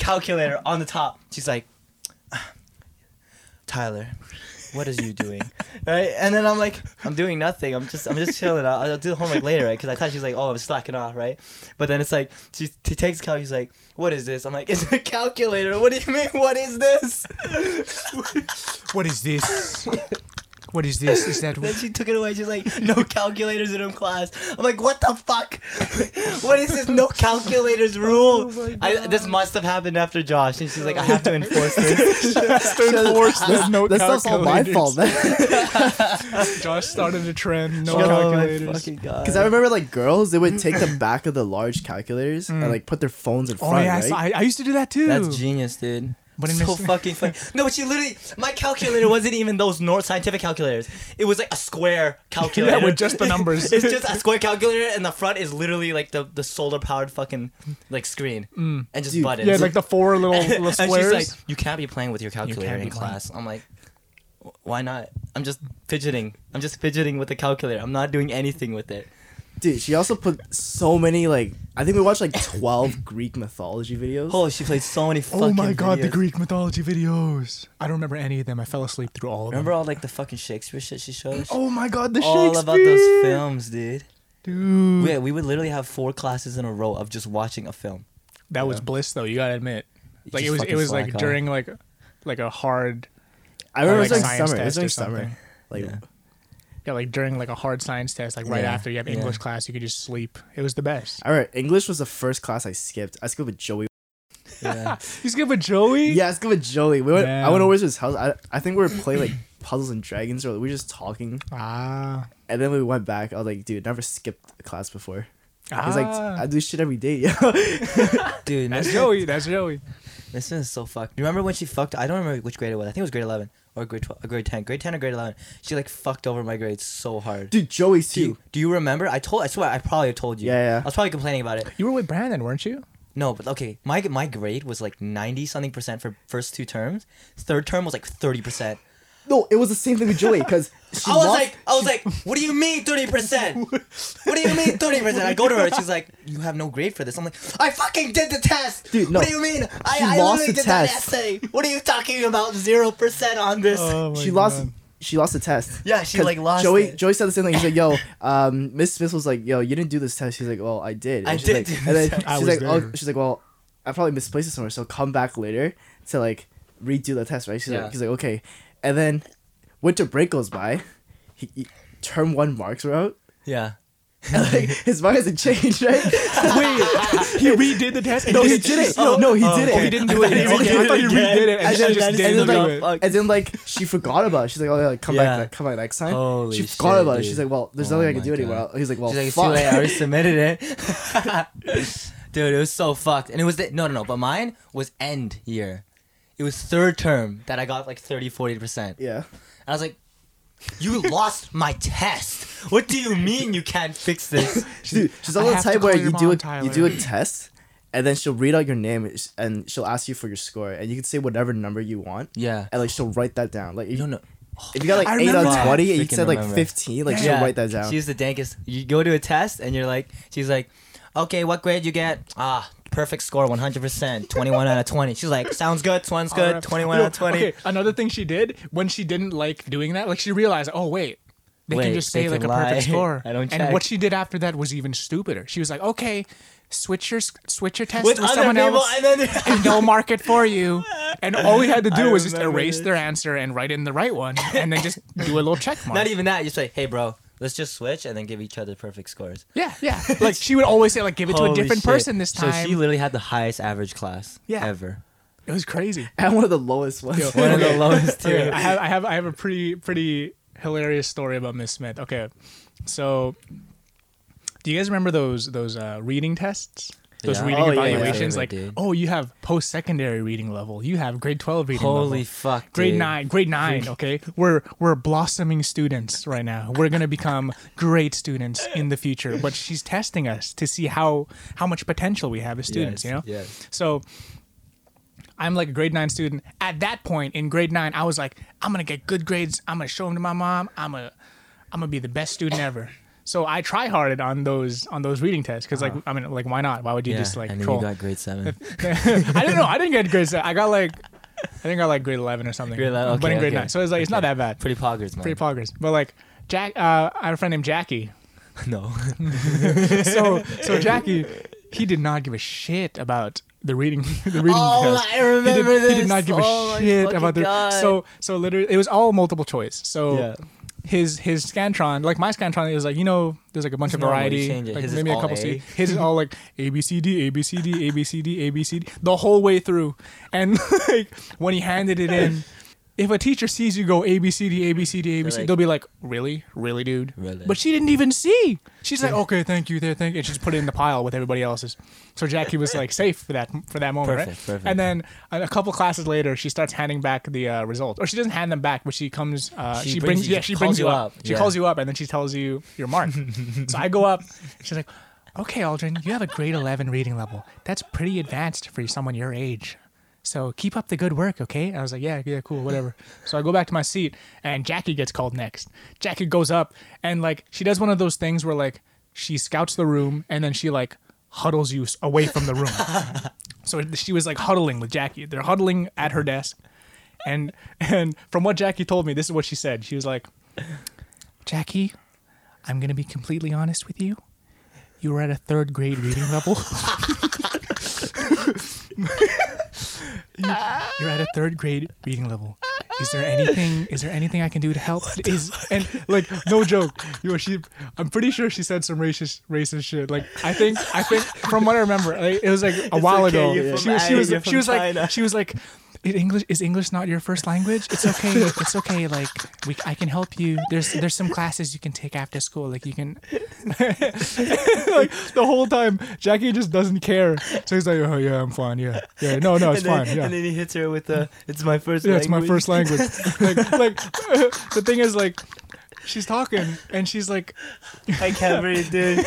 Speaker 1: calculator on the top. She's like, Tyler, what is you doing? right? And then I'm like, I'm doing nothing. I'm just, I'm just chilling. I'll, I'll do the homework later, right? Because I thought she's like, oh, I'm slacking off, right? But then it's like, she, she takes calculator. She's like, what is this? I'm like, it's a calculator. What do you mean? What is this?
Speaker 3: What is this? What is this? Is that
Speaker 1: Then she took it away. She's like, no calculators in her class. I'm like, what the fuck? what is this no calculators oh rule? I, this must have happened after Josh. And she's like, I have to enforce this.
Speaker 3: to enforce the no
Speaker 2: That stuff's all my fault, man.
Speaker 3: Josh started a trend. No
Speaker 1: oh
Speaker 3: calculators.
Speaker 1: fucking god.
Speaker 2: Because I remember like girls, they would take the back of the large calculators and mm. like put their phones in front.
Speaker 3: Oh
Speaker 2: front,
Speaker 3: yeah, I
Speaker 2: right?
Speaker 3: saw- I, I used to do that too.
Speaker 1: That's genius, dude.
Speaker 3: But
Speaker 1: so fucking funny. No, but she literally, my calculator wasn't even those North scientific calculators. It was like a square calculator.
Speaker 3: yeah, with just the numbers.
Speaker 1: it's just a square calculator, and the front is literally like the, the solar powered fucking like screen mm. and just
Speaker 2: Dude,
Speaker 1: buttons.
Speaker 3: yeah, like the four little, little
Speaker 1: and
Speaker 3: squares.
Speaker 1: she's like, "You can't be playing with your calculator
Speaker 3: be
Speaker 1: in
Speaker 3: playing."
Speaker 1: class." I'm like, "Why not? I'm just fidgeting. I'm just fidgeting with the calculator. I'm not doing anything with it."
Speaker 2: Dude, she also put so many like I think we watched like twelve Greek mythology videos.
Speaker 1: Oh, she played so many fucking.
Speaker 3: oh my god, the. Greek mythology videos. I don't remember any of them. I fell asleep through all of
Speaker 1: Remember
Speaker 3: them.
Speaker 1: Remember all like the fucking Shakespeare shit she showed?
Speaker 3: Oh my god, the
Speaker 1: all
Speaker 3: Shakespeare.
Speaker 1: All about those films, dude.
Speaker 3: Dude.
Speaker 1: Yeah, we would literally have four classes in a row of just watching a film.
Speaker 3: That was bliss though, you gotta admit. Like it was it was like
Speaker 1: slack
Speaker 3: during like like a hard
Speaker 2: I remember
Speaker 3: like,
Speaker 2: it uh,
Speaker 3: was
Speaker 2: like summer. It was like summer. Like
Speaker 1: Yeah.
Speaker 3: Yeah like during like a hard science test like right
Speaker 1: Yeah,
Speaker 3: after you have
Speaker 1: yeah.
Speaker 3: English class you could just sleep. It was the best.
Speaker 2: All right, English was the first class I skipped. I skipped with Joey.
Speaker 1: Yeah.
Speaker 3: You skip with Joey.
Speaker 2: Yeah, I skipped with Joey. We went. I
Speaker 3: Damn.
Speaker 2: went over to his house. I, I think we were playing like Puzzles and Dragons, or we were just talking.
Speaker 3: Ah.
Speaker 2: And then we went back. I was like, dude, never skipped a class before. He's like,
Speaker 3: Ah.
Speaker 2: I do shit every day. yo."
Speaker 1: Dude,
Speaker 3: That's Joey. That's Joey.
Speaker 1: Miss Smith is so fucked. Do you remember when she fucked? I don't remember which grade it was. I think it was grade eleven or grade twelve, or grade ten, grade ten or grade eleven. She like fucked over my grades so hard.
Speaker 2: dude, Joey
Speaker 1: do you,
Speaker 2: too.
Speaker 1: do you remember? I told. I swear, I probably told you.
Speaker 2: Yeah, yeah.
Speaker 1: I was probably complaining about it.
Speaker 3: You were with Brandon, weren't you?
Speaker 1: No, but okay. My my grade was like ninety something percent for first two terms. Third term was like thirty percent.
Speaker 2: No, it was the same thing with Joey because
Speaker 1: I was like, I was like, what do you mean thirty percent? What do you mean thirty percent? I go to her, and she's like, you have no grade for this. I'm like, I fucking did the test.
Speaker 2: Dude, no.
Speaker 1: What do you mean? I,
Speaker 2: She
Speaker 1: I
Speaker 2: lost
Speaker 1: literally
Speaker 2: the
Speaker 1: did
Speaker 2: test.
Speaker 1: that essay. What are you talking about? Zero percent on this.
Speaker 2: she lost. She lost the test.
Speaker 1: Yeah, she like, lost
Speaker 2: Joey.
Speaker 1: it.
Speaker 2: Joey said the same thing. He's like, "Yo, um, Miss Smith was like, yo, you didn't do this test." She's like, "Well, I did."
Speaker 1: I
Speaker 2: And she's
Speaker 1: did
Speaker 2: like-
Speaker 1: do
Speaker 2: And then
Speaker 1: test.
Speaker 3: I
Speaker 2: she's
Speaker 3: was
Speaker 2: like, "Oh," she's like, "Well, I probably misplaced it somewhere, so come back later to like redo the test, right?" She's
Speaker 1: Yeah.
Speaker 2: like, "He's like, okay," and then winter break goes by. He, he term one marks were out.
Speaker 1: Yeah.
Speaker 2: And like his mark hasn't changed, right?
Speaker 3: Wait, he redid the test.
Speaker 2: no, he
Speaker 3: didn't-
Speaker 2: it. No, he
Speaker 1: oh,
Speaker 2: did it.
Speaker 3: Oh, he didn't do it.
Speaker 1: I thought he
Speaker 3: I thought he
Speaker 1: redid it
Speaker 3: and
Speaker 2: And then-
Speaker 3: just didn't
Speaker 2: then,
Speaker 3: do
Speaker 2: like,
Speaker 3: it.
Speaker 2: and then like she forgot about it. She's like, "Oh, yeah, like, come
Speaker 1: Yeah.
Speaker 2: back, come back next time."
Speaker 1: Holy
Speaker 2: she forgot
Speaker 1: shit,
Speaker 2: about it. She's like, "Well, there's
Speaker 1: Oh
Speaker 2: nothing I can do anymore." He's like, "Well,
Speaker 1: She's like, it's too
Speaker 2: fuck."
Speaker 1: I already submitted it. Dude, it was so fucked. And it was the, no, no, no. But mine was end year. It was third term that I got like 30, 40%.
Speaker 2: yeah.
Speaker 1: I was like, you lost my test. What do you mean you can't fix this?
Speaker 2: Dude, she's all the type where you do a you do a test, and then she'll read out your name and she'll ask you for your score, and you can say whatever number you want,
Speaker 1: Yeah.
Speaker 2: and like she'll write that down. Like
Speaker 1: You don't know.
Speaker 2: if you got like
Speaker 3: I
Speaker 2: eight out of twenty, and you said like
Speaker 1: remember.
Speaker 2: fifteen, like she'll write that down.
Speaker 1: She's the dankest. You go to a test and you're like, she's like, okay, what grade you get? Ah, perfect score, 100%, 21 out of 20. She's like, sounds good, one's good,
Speaker 3: Alright.
Speaker 1: 21
Speaker 3: Yo,
Speaker 1: out of 20.
Speaker 3: Okay, another thing she did when she didn't like doing that, like she realized, oh wait, they
Speaker 1: Wait,
Speaker 3: can just say like a
Speaker 1: can
Speaker 3: perfect score.
Speaker 1: I don't
Speaker 3: And what she did after that was even stupider. She was like, okay, switch your switch your test
Speaker 1: With
Speaker 3: with, someone
Speaker 1: people,
Speaker 3: else.
Speaker 1: and then
Speaker 3: and they'll mark it for you. And all we had to do
Speaker 1: I
Speaker 3: was just erase
Speaker 1: this.
Speaker 3: their answer and write in the right one, and then just do a little check mark.
Speaker 1: Not even that. You say, hey, bro, let's just switch and then give each other perfect scores.
Speaker 3: yeah, yeah. Like she would always say, like, give it to a
Speaker 1: Holy
Speaker 3: different
Speaker 1: shit.
Speaker 3: person this time.
Speaker 1: So she literally had the highest average class
Speaker 3: Yeah.
Speaker 1: ever.
Speaker 3: it was crazy.
Speaker 2: and one of the lowest ones.
Speaker 1: One of the lowest too.
Speaker 3: Okay, I have I have I have a pretty pretty hilarious story about Miss Smith. Okay, so do you guys remember those those uh, reading tests? Those
Speaker 1: Yeah.
Speaker 3: reading
Speaker 2: Oh, yeah,
Speaker 3: evaluations,
Speaker 1: yeah.
Speaker 3: like
Speaker 1: Dude.
Speaker 3: oh, you have post secondary reading level, you have grade twelve reading level.
Speaker 1: Holy
Speaker 3: level.
Speaker 1: fuck,
Speaker 3: Grade
Speaker 1: dude.
Speaker 3: nine, grade nine. Okay, we're we're blossoming students right now. We're gonna become great students in the future. But she's testing us to see how how much potential we have as students.
Speaker 1: Yes,
Speaker 3: you know.
Speaker 1: Yes.
Speaker 3: So I'm like a grade nine student. At that point in grade nine, I was like, I'm gonna get good grades. I'm gonna show them to my mom. I'm a, I'm gonna be the best student ever. So I try harded on those on those reading tests because like I mean like why not? Why would you
Speaker 1: Yeah,
Speaker 3: just like
Speaker 1: and then
Speaker 3: troll?
Speaker 1: you got grade seven.
Speaker 3: I didn't know. I didn't get grade seven. I got like I think I got like grade eleven or something.
Speaker 1: Grade 11,
Speaker 3: but in grade
Speaker 1: okay.
Speaker 3: nine, so it's like it's not that bad.
Speaker 1: Pretty poggers, man.
Speaker 3: Pretty progress. But like Jack, uh, I have a friend named Jackie.
Speaker 1: no.
Speaker 3: So so Jackie, he did not give a shit about the reading the reading
Speaker 1: Oh,
Speaker 3: test.
Speaker 1: I remember
Speaker 3: he did,
Speaker 1: this.
Speaker 3: He did not give a
Speaker 1: Oh my
Speaker 3: shit about the.
Speaker 1: God.
Speaker 3: So so literally, it was all multiple choice. So
Speaker 1: Yeah.
Speaker 3: His his scantron, like my scantron, is like you know, there's like a bunch of
Speaker 1: you
Speaker 3: variety,
Speaker 1: change it.
Speaker 3: like
Speaker 1: His is
Speaker 3: maybe a
Speaker 1: all
Speaker 3: couple
Speaker 1: A.
Speaker 3: C. His is all like A B C D A B C D A B C D A B C D the whole way through. And like when he handed it in. If a teacher sees you go A B C D A B C D A B C,
Speaker 1: like-
Speaker 3: they'll be like, "Really, really, dude."
Speaker 1: Really?
Speaker 3: But she didn't even see. She's like, "Okay, thank you, there, thank you," and she just put it in the pile with everybody else's. So Jackie was like safe for that for that moment, right?
Speaker 1: Perfect, perfect.
Speaker 3: And then a couple classes later, she starts handing back the uh, results, or she doesn't hand them back, but she comes. Uh,
Speaker 1: She
Speaker 3: she,
Speaker 1: brings
Speaker 3: brings,
Speaker 1: you-
Speaker 3: yeah, she brings
Speaker 1: you up,
Speaker 3: up. She
Speaker 1: yeah.
Speaker 3: calls you up, and then she tells you your mark. so I go up. She's like, "Okay, Aldrin, you have a grade eleven reading level. That's pretty advanced for someone your age." So keep up the good work, okay? I was like, yeah, yeah, cool, whatever. So I go back to my seat, and Jackie gets called next. Jackie goes up, and like she does one of those things where like she scouts the room, and then she like huddles you away from the room. so she was like huddling with Jackie. They're huddling at her desk, and and from what Jackie told me, this is what she said. She was like, Jackie, I'm gonna be completely honest with you. You were at a third grade reading level. You're at a third grade reading level. Is there anything? Is there anything I can do to help? Is and like no joke. You know, she. I'm pretty sure she said some racist racist shit. Like I think I think from what I remember, like, it was like a while
Speaker 1: okay,
Speaker 3: ago.
Speaker 1: you're
Speaker 3: She was she was she was like she was like. "Is English is English not your first language? It's okay. It's okay. Like we, I can help you. There's there's some classes you can take after school. Like you can. like the whole time, Jackie just doesn't care. So he's like, oh yeah, I'm fine. Yeah, yeah. No, no, it's
Speaker 1: and then,
Speaker 3: fine. Yeah.
Speaker 1: And then he hits her with the, it's my first
Speaker 3: Yeah,
Speaker 1: language.
Speaker 3: it's my first language. like, like the thing is, like, she's talking and she's like,
Speaker 1: I can't breathe, dude.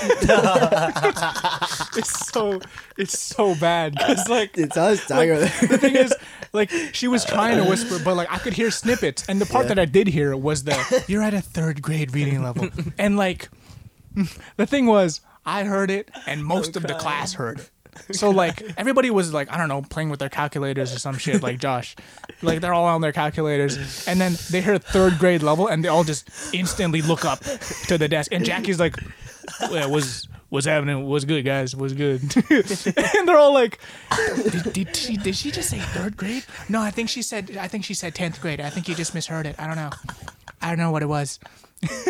Speaker 3: it's so, it's so bad. Cause like,
Speaker 2: Dude, tell us Tiger.
Speaker 3: the thing is, like, she was trying to whisper, but like, I could hear snippets, and the part
Speaker 2: Yeah.
Speaker 3: that I did hear was the you're at a third grade reading level, and like, the thing was, I heard it, and most of the class heard it. So like everybody was like I don't know playing with their calculators or some shit like Josh, like they're all on their calculators, and then they hear third grade level and they all just instantly look up to the desk, and Jackie's like, well, "Was what's happening? Was good, guys? Was good?" and they're all like, did, did she did she just say third grade? No, I think she said I think she said tenth grade. I think you just misheard it. I don't know. I don't know what it was.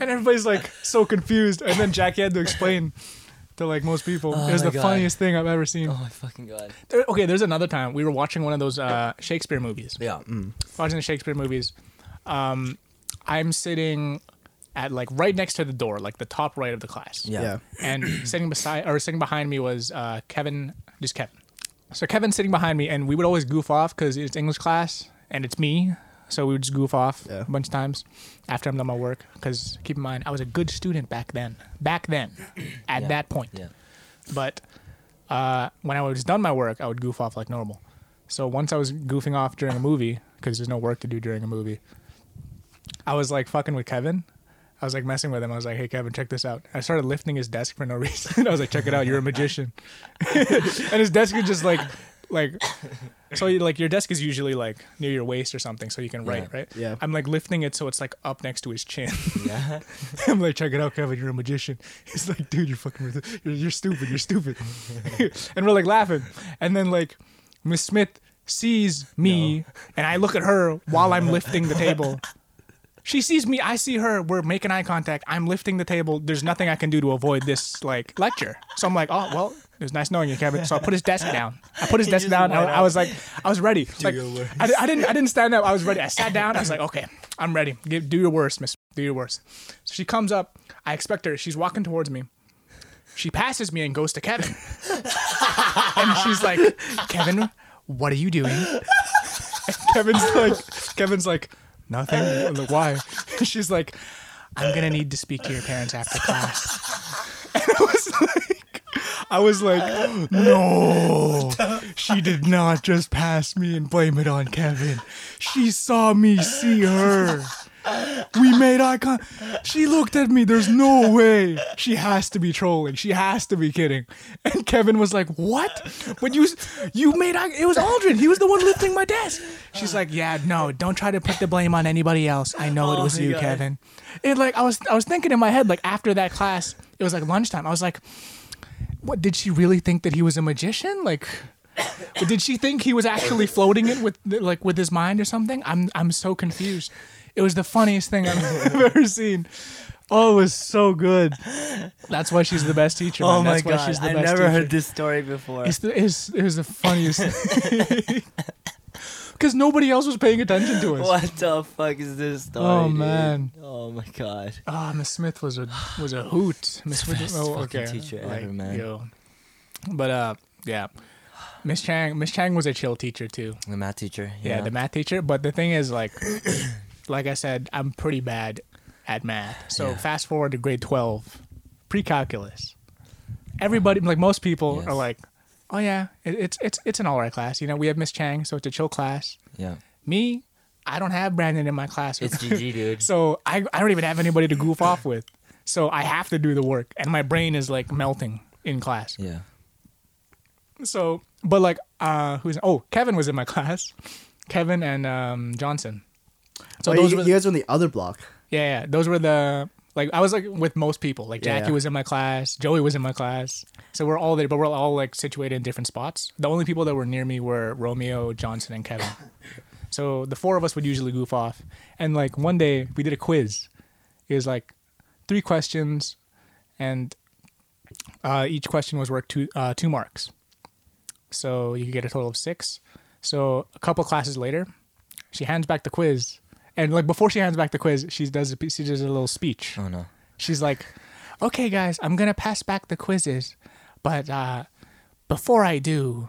Speaker 3: and everybody's like so confused, and then Jackie had to explain to like most people.
Speaker 1: Oh
Speaker 3: it was the
Speaker 1: God.
Speaker 3: funniest thing I've ever seen.
Speaker 1: oh my fucking god.
Speaker 3: There- okay, there's another time we were watching one of those uh, Shakespeare movies.
Speaker 1: Yeah.
Speaker 3: Watching the Shakespeare movies. Um, I'm sitting at like right next to the door, like the top right of the class.
Speaker 1: Yeah.
Speaker 2: yeah.
Speaker 3: And sitting beside or sitting behind me was uh, Kevin, just Kevin. So Kevin's sitting behind me, and we would always goof off because it's English class and it's me. So we would just goof off
Speaker 2: Yeah.
Speaker 3: a bunch of times after I'm done my work. Because keep in mind, I was a good student back then. Back then, at
Speaker 1: Yeah.
Speaker 3: that point.
Speaker 1: Yeah.
Speaker 3: But uh, when I was done my work, I would goof off like normal. So once I was goofing off during a movie, because there's no work to do during a movie, I was like fucking with Kevin. I was like messing with him. I was like, "Hey, Kevin, check this out." I started lifting his desk for no reason. I was like, "Check it out, you're a magician." and his desk is just like, like, so you, like your desk is usually like near your waist or something, so you can write,
Speaker 1: Yeah.
Speaker 3: right?
Speaker 2: Yeah.
Speaker 3: I'm like lifting it so it's like up next to his chin.
Speaker 1: Yeah.
Speaker 3: I'm like, check it out, Kevin. You're a magician. He's like, dude, you're fucking, with you're, you're stupid. You're stupid. and we're like laughing. And then like, Miss Smith sees me, and I look at her while I'm lifting the table. She sees me. I see her. We're making eye contact. I'm lifting the table. There's nothing I can do to avoid this like lecture. So I'm like, oh well, it was nice knowing you, Kevin. So I put his desk down. I put his desk down. I, I was like, I was ready. Like,
Speaker 1: your worst.
Speaker 3: I, I didn't. I didn't stand up. I was ready. I sat down. I was like, okay, I'm ready. Give, do your worst, Miss. Do your worst. So she comes up. I expect her. She's walking towards me. She passes me and goes to Kevin. and she's like, Kevin, what are you doing? And Kevin's like, Kevin's like, nothing. I'm like, why? She's like, I'm gonna need to speak to your parents after class. And I was like, I was like, no, she did not just pass me and blame it on Kevin. She saw me see her. We made eye contact. She looked at me. There's no way. She has to be trolling. She has to be kidding. And Kevin was like, "What? When you you made eye? It was Aldrin. He was the one lifting my desk." She's like, "Yeah, no. Don't try to put the blame on anybody else. I know it
Speaker 1: Oh
Speaker 3: was you,
Speaker 1: God.
Speaker 3: Kevin." And like I was I was thinking in my head like after that class, it was like lunchtime. I was like, "What? Did she really think that he was a magician? Like." Did she think he was actually floating it with like with his mind or something? I'm I'm so confused. It was the funniest thing I've ever seen. Oh, it was so good. That's why she's the best teacher.
Speaker 1: Oh my
Speaker 3: That's why
Speaker 1: god.
Speaker 3: she's the
Speaker 1: I
Speaker 3: best
Speaker 1: never
Speaker 3: teacher.
Speaker 1: heard this story before.
Speaker 3: It's the it's, it was the funniest. Because nobody else was paying attention to us.
Speaker 1: What the fuck is this story?
Speaker 3: Oh,
Speaker 1: dude?
Speaker 3: man.
Speaker 1: Oh my god.
Speaker 3: Ah, Miss Smith was a was a hoot. Miss Smith,
Speaker 1: Best fucking teacher ever, man.
Speaker 3: Yo. But uh, yeah, Miss Chang. Miss Chang was a chill teacher too.
Speaker 1: The math teacher.
Speaker 3: Yeah, the math teacher. But the thing is, like, like I said, I'm pretty bad at math. So
Speaker 1: Yeah.
Speaker 3: fast forward to grade twelve, pre-calculus. Everybody, like most people,
Speaker 1: Yes.
Speaker 3: are like, "Oh yeah, it, it's it's it's an alright class." You know, we have Miss Chang, so it's a chill class.
Speaker 1: Yeah.
Speaker 3: Me, I don't have Brandon in my class.
Speaker 1: It's GG, dude.
Speaker 3: so I I don't even have anybody to goof off with. So I have to do the work, and my brain is like melting in class.
Speaker 1: Yeah.
Speaker 3: So, but like, uh, who's oh Kevin was in my class, Kevin and um Johnson. So
Speaker 2: oh,
Speaker 3: those
Speaker 2: you,
Speaker 3: were
Speaker 2: you guys were on the other block.
Speaker 3: yeah, yeah those were the Like I was like with most people. Like Jackie
Speaker 2: yeah.
Speaker 3: was in my class, Joey was in my class. So we're all there, but we're all like situated in different spots. The only people that were near me were Romeo, Johnson, and Kevin. So the four of us would usually goof off. And like one day we did a quiz. It was like three questions, and uh, each question was worth two uh, two marks. So you could get a total of six. So a couple classes later, she hands back the quiz, and like before she hands back the quiz, she does a, she does a little speech.
Speaker 1: Oh no.
Speaker 3: She's like, "Okay, guys, I'm gonna pass back the quizzes, but uh, before I do,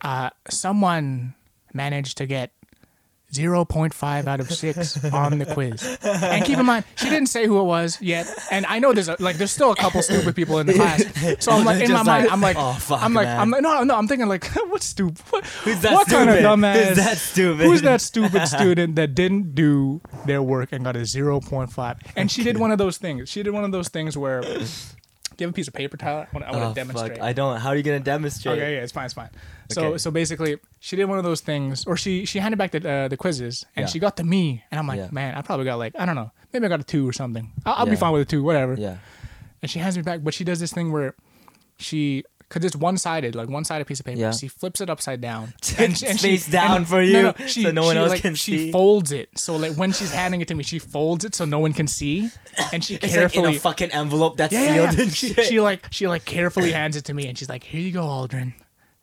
Speaker 3: uh, someone managed to get." 0.5 out of 6 on the quiz. And keep in mind, she didn't say who it was yet. And I know there's a, like there's still a couple stupid people in the class. So I'm like in my
Speaker 1: Just
Speaker 3: mind,
Speaker 1: like,
Speaker 3: I'm like
Speaker 1: oh, fuck,
Speaker 3: I'm like
Speaker 1: man.
Speaker 3: I'm like no no, I'm thinking like what's stupid? What,
Speaker 1: Who's that
Speaker 3: what kind of
Speaker 1: stupid?
Speaker 3: dumbass?
Speaker 1: Who's that stupid?
Speaker 3: Who's that stupid student that didn't do their work and got a 0.5? And she did one of those things. She did one of those things where do you have a piece of paper, Tyler? I want, I want
Speaker 1: Oh,
Speaker 3: to demonstrate.
Speaker 1: fuck. I don't. How are you gonna demonstrate?
Speaker 3: Okay, yeah, it's fine, it's fine. So,
Speaker 1: Okay.
Speaker 3: so basically, she did one of those things, or she she handed back the uh, the quizzes, and
Speaker 1: Yeah.
Speaker 3: she got to me, and I'm like,
Speaker 1: Yeah.
Speaker 3: man, I probably got like I don't know, maybe I got a two or something. I'll, I'll be
Speaker 1: Yeah.
Speaker 3: fine with a two, whatever.
Speaker 1: Yeah.
Speaker 3: And she hands me back, but she does this thing where she. Cause it's one sided, like one sided piece of paper.
Speaker 1: Yeah.
Speaker 3: She flips it upside down,
Speaker 1: Face down for you, so no one else can see.
Speaker 3: she
Speaker 1: see.
Speaker 3: folds it, so like when she's handing it to me, she folds it so no one can see, and she
Speaker 1: It's like in
Speaker 3: carefully
Speaker 1: a fucking envelope that's
Speaker 3: yeah, yeah,
Speaker 1: sealed
Speaker 3: yeah.
Speaker 1: and
Speaker 3: She,
Speaker 1: shit.
Speaker 3: she like she like carefully hands it to me, and she's like, "Here you go, Aldrin."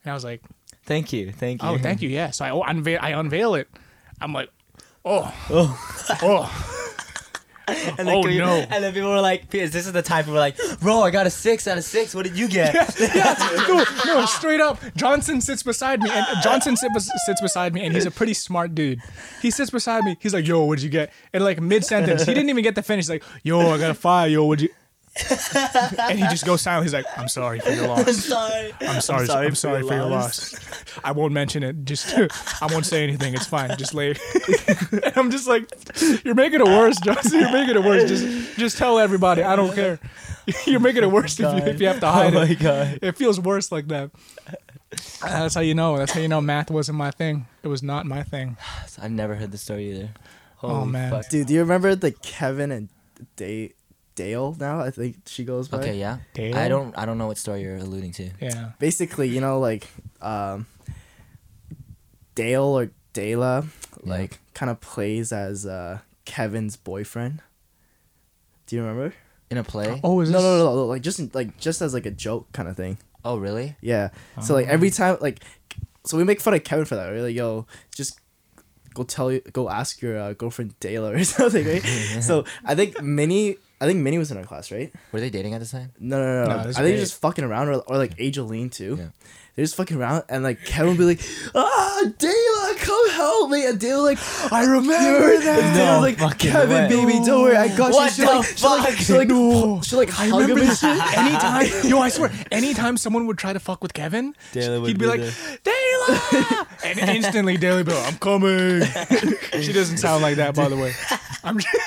Speaker 3: And I was like,
Speaker 1: Thank you. Thank you.
Speaker 3: "Oh, thank you." Yeah. So I oh, unveil I unveil it. I'm like, "Oh, oh, oh.
Speaker 1: And then,
Speaker 3: Oh,
Speaker 1: you-
Speaker 3: no.
Speaker 1: And then people were like, this is the time people were like, bro, I got a six out of six. What did you get?
Speaker 3: no, no!" Straight up, Johnson sits beside me, and Johnson sit, sits beside me, and he's a pretty smart dude. He sits beside me. He's like, "Yo, what'd you get?" And like mid sentence, he didn't even get the finish. He's like, "Yo, I got a five. Yo, what'd you?" And he just goes silent. He's like, "I'm sorry for your loss."
Speaker 1: sorry.
Speaker 3: I'm sorry. I'm
Speaker 1: sorry
Speaker 3: sorry,
Speaker 1: for
Speaker 3: for,
Speaker 1: your
Speaker 3: your
Speaker 1: loss.
Speaker 3: loss. I won't mention it. Just I won't say anything. It's fine. Just leave." And I'm just like, you're making it worse, Johnson. You're making it worse. Just just tell everybody. I don't care. You're making it oh worse if you, if you have to
Speaker 1: Oh
Speaker 3: hide
Speaker 1: my
Speaker 3: it.
Speaker 1: god.
Speaker 3: It feels worse like that. That's how you know. That's how you know math wasn't my thing. It was not my thing.
Speaker 1: I've never heard the story either.
Speaker 3: Oh, man.
Speaker 1: fuck.
Speaker 2: Dude, do you remember the Kevin and Day Dale now? I think she goes by.
Speaker 1: Okay, yeah.
Speaker 3: Dale?
Speaker 1: I don't. I don't know what story you're alluding to.
Speaker 3: Yeah.
Speaker 2: Basically, you know, like um Dale or Dela,
Speaker 1: Yeah.
Speaker 2: like kind of plays as uh Kevin's boyfriend. Do you remember?
Speaker 1: In a play?
Speaker 3: Oh, is
Speaker 2: no,
Speaker 3: this?
Speaker 2: no, no, no, like just like just as like a joke kind of thing.
Speaker 1: Oh, really?
Speaker 2: Yeah. So like
Speaker 3: Oh.
Speaker 2: every time, like, so we make fun of Kevin for that, right? Like, yo, just go tell you, go ask your uh, girlfriend Dayla or something, right? so I think Minnie, I think Minnie was in our class, right?
Speaker 1: Were they dating at the time?
Speaker 2: No, no, no.
Speaker 3: No,
Speaker 2: no. I think they're just fucking around, or, or like Angeline too.
Speaker 1: Yeah.
Speaker 2: They're just fucking around, and like Kevin would be like, "Ah, Dayla, come help me!" And Dayla like, "I remember that." And
Speaker 1: No
Speaker 2: like, "Kevin,
Speaker 1: way.
Speaker 2: baby, don't worry, I got
Speaker 1: What
Speaker 2: you." She
Speaker 1: the
Speaker 2: like, she like,
Speaker 1: fuck?
Speaker 2: she like,
Speaker 3: No.
Speaker 2: she like
Speaker 3: I
Speaker 2: hug him
Speaker 3: remember
Speaker 2: and
Speaker 3: this
Speaker 2: shit.
Speaker 3: anytime. Yo, I swear, anytime someone would try to fuck with Kevin,
Speaker 1: Dayla would
Speaker 3: he'd be
Speaker 1: be
Speaker 3: like,
Speaker 1: there.
Speaker 3: Dayla! and instantly, Dayla would be like, I'm coming. she doesn't sound like that, by the way. I'm just,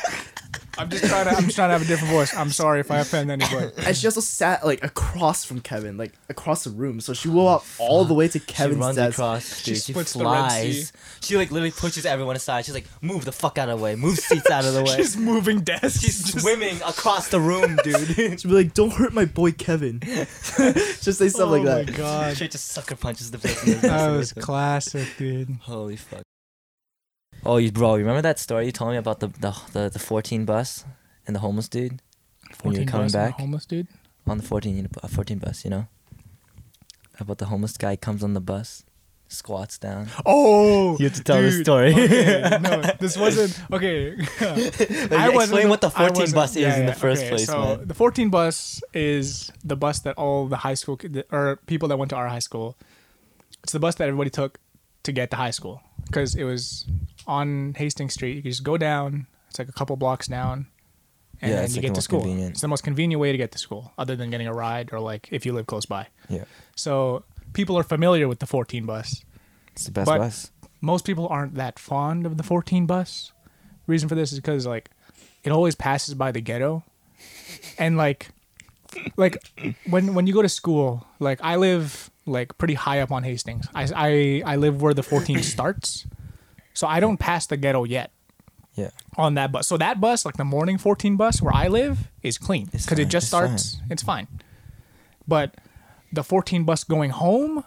Speaker 3: I'm just trying to. I'm just trying to have a different voice. I'm sorry if I offend anybody.
Speaker 2: And she also sat like across from Kevin, like across the room. So she wore up all the way to
Speaker 1: She
Speaker 2: Kevin's
Speaker 1: runs
Speaker 2: desk.
Speaker 1: across. Dude, she,
Speaker 3: splits the Red Sea.
Speaker 1: flies. She like literally pushes everyone aside. She's like, "Move the fuck out of the way. Move seats out of the way."
Speaker 3: She's moving desks.
Speaker 1: She's
Speaker 3: Just-
Speaker 1: swimming across the room, dude.
Speaker 2: She'd be like, "Don't hurt my boy Kevin." Just say stuff
Speaker 3: oh
Speaker 2: like that.
Speaker 3: Oh my
Speaker 2: that.
Speaker 3: god,
Speaker 1: Straight just sucker punches the person.
Speaker 3: that was classic, dude.
Speaker 1: Holy fuck. Oh, you bro, you remember that story you told me about the the the, the 14 bus and the homeless dude when you were
Speaker 3: 14
Speaker 1: coming
Speaker 3: bucks and a
Speaker 1: back
Speaker 3: homeless dude.
Speaker 1: on the 14 you know, uh, 14 bus, you know? About the homeless guy comes on the bus, squats down.
Speaker 3: Oh,
Speaker 1: You have to tell the story.
Speaker 3: Okay, no, this wasn't okay.
Speaker 1: I explain what the 14 bus is
Speaker 3: yeah,
Speaker 1: in the first
Speaker 3: okay,
Speaker 1: place,
Speaker 3: So
Speaker 1: man.
Speaker 3: the 14 bus is the bus that all the high school or people that went to our high school. It's the bus that everybody took to get to high school because it was on Hastings Street. You could just go down. It's like a couple blocks down, and
Speaker 1: Yeah,
Speaker 3: then you
Speaker 1: like
Speaker 3: get to school.
Speaker 1: convenient.
Speaker 3: It's the most convenient way to get to school, other than getting a ride or like if you live close by.
Speaker 1: Yeah.
Speaker 3: So people are familiar with the 14 bus
Speaker 1: It's the best
Speaker 3: But-
Speaker 1: bus.
Speaker 3: most people aren't that fond of the 14 bus. Reason for this is because like it always passes by the ghetto, and like like when when you go to school, like I live like pretty high up on Hastings. I I, I live where the 14 starts, so I don't pass the ghetto yet.
Speaker 1: Yeah.
Speaker 3: on that bus. So that bus, like the morning 14 bus where I live, is clean because it just
Speaker 1: it's fine.
Speaker 3: starts. It's fine. But the 14 bus going home,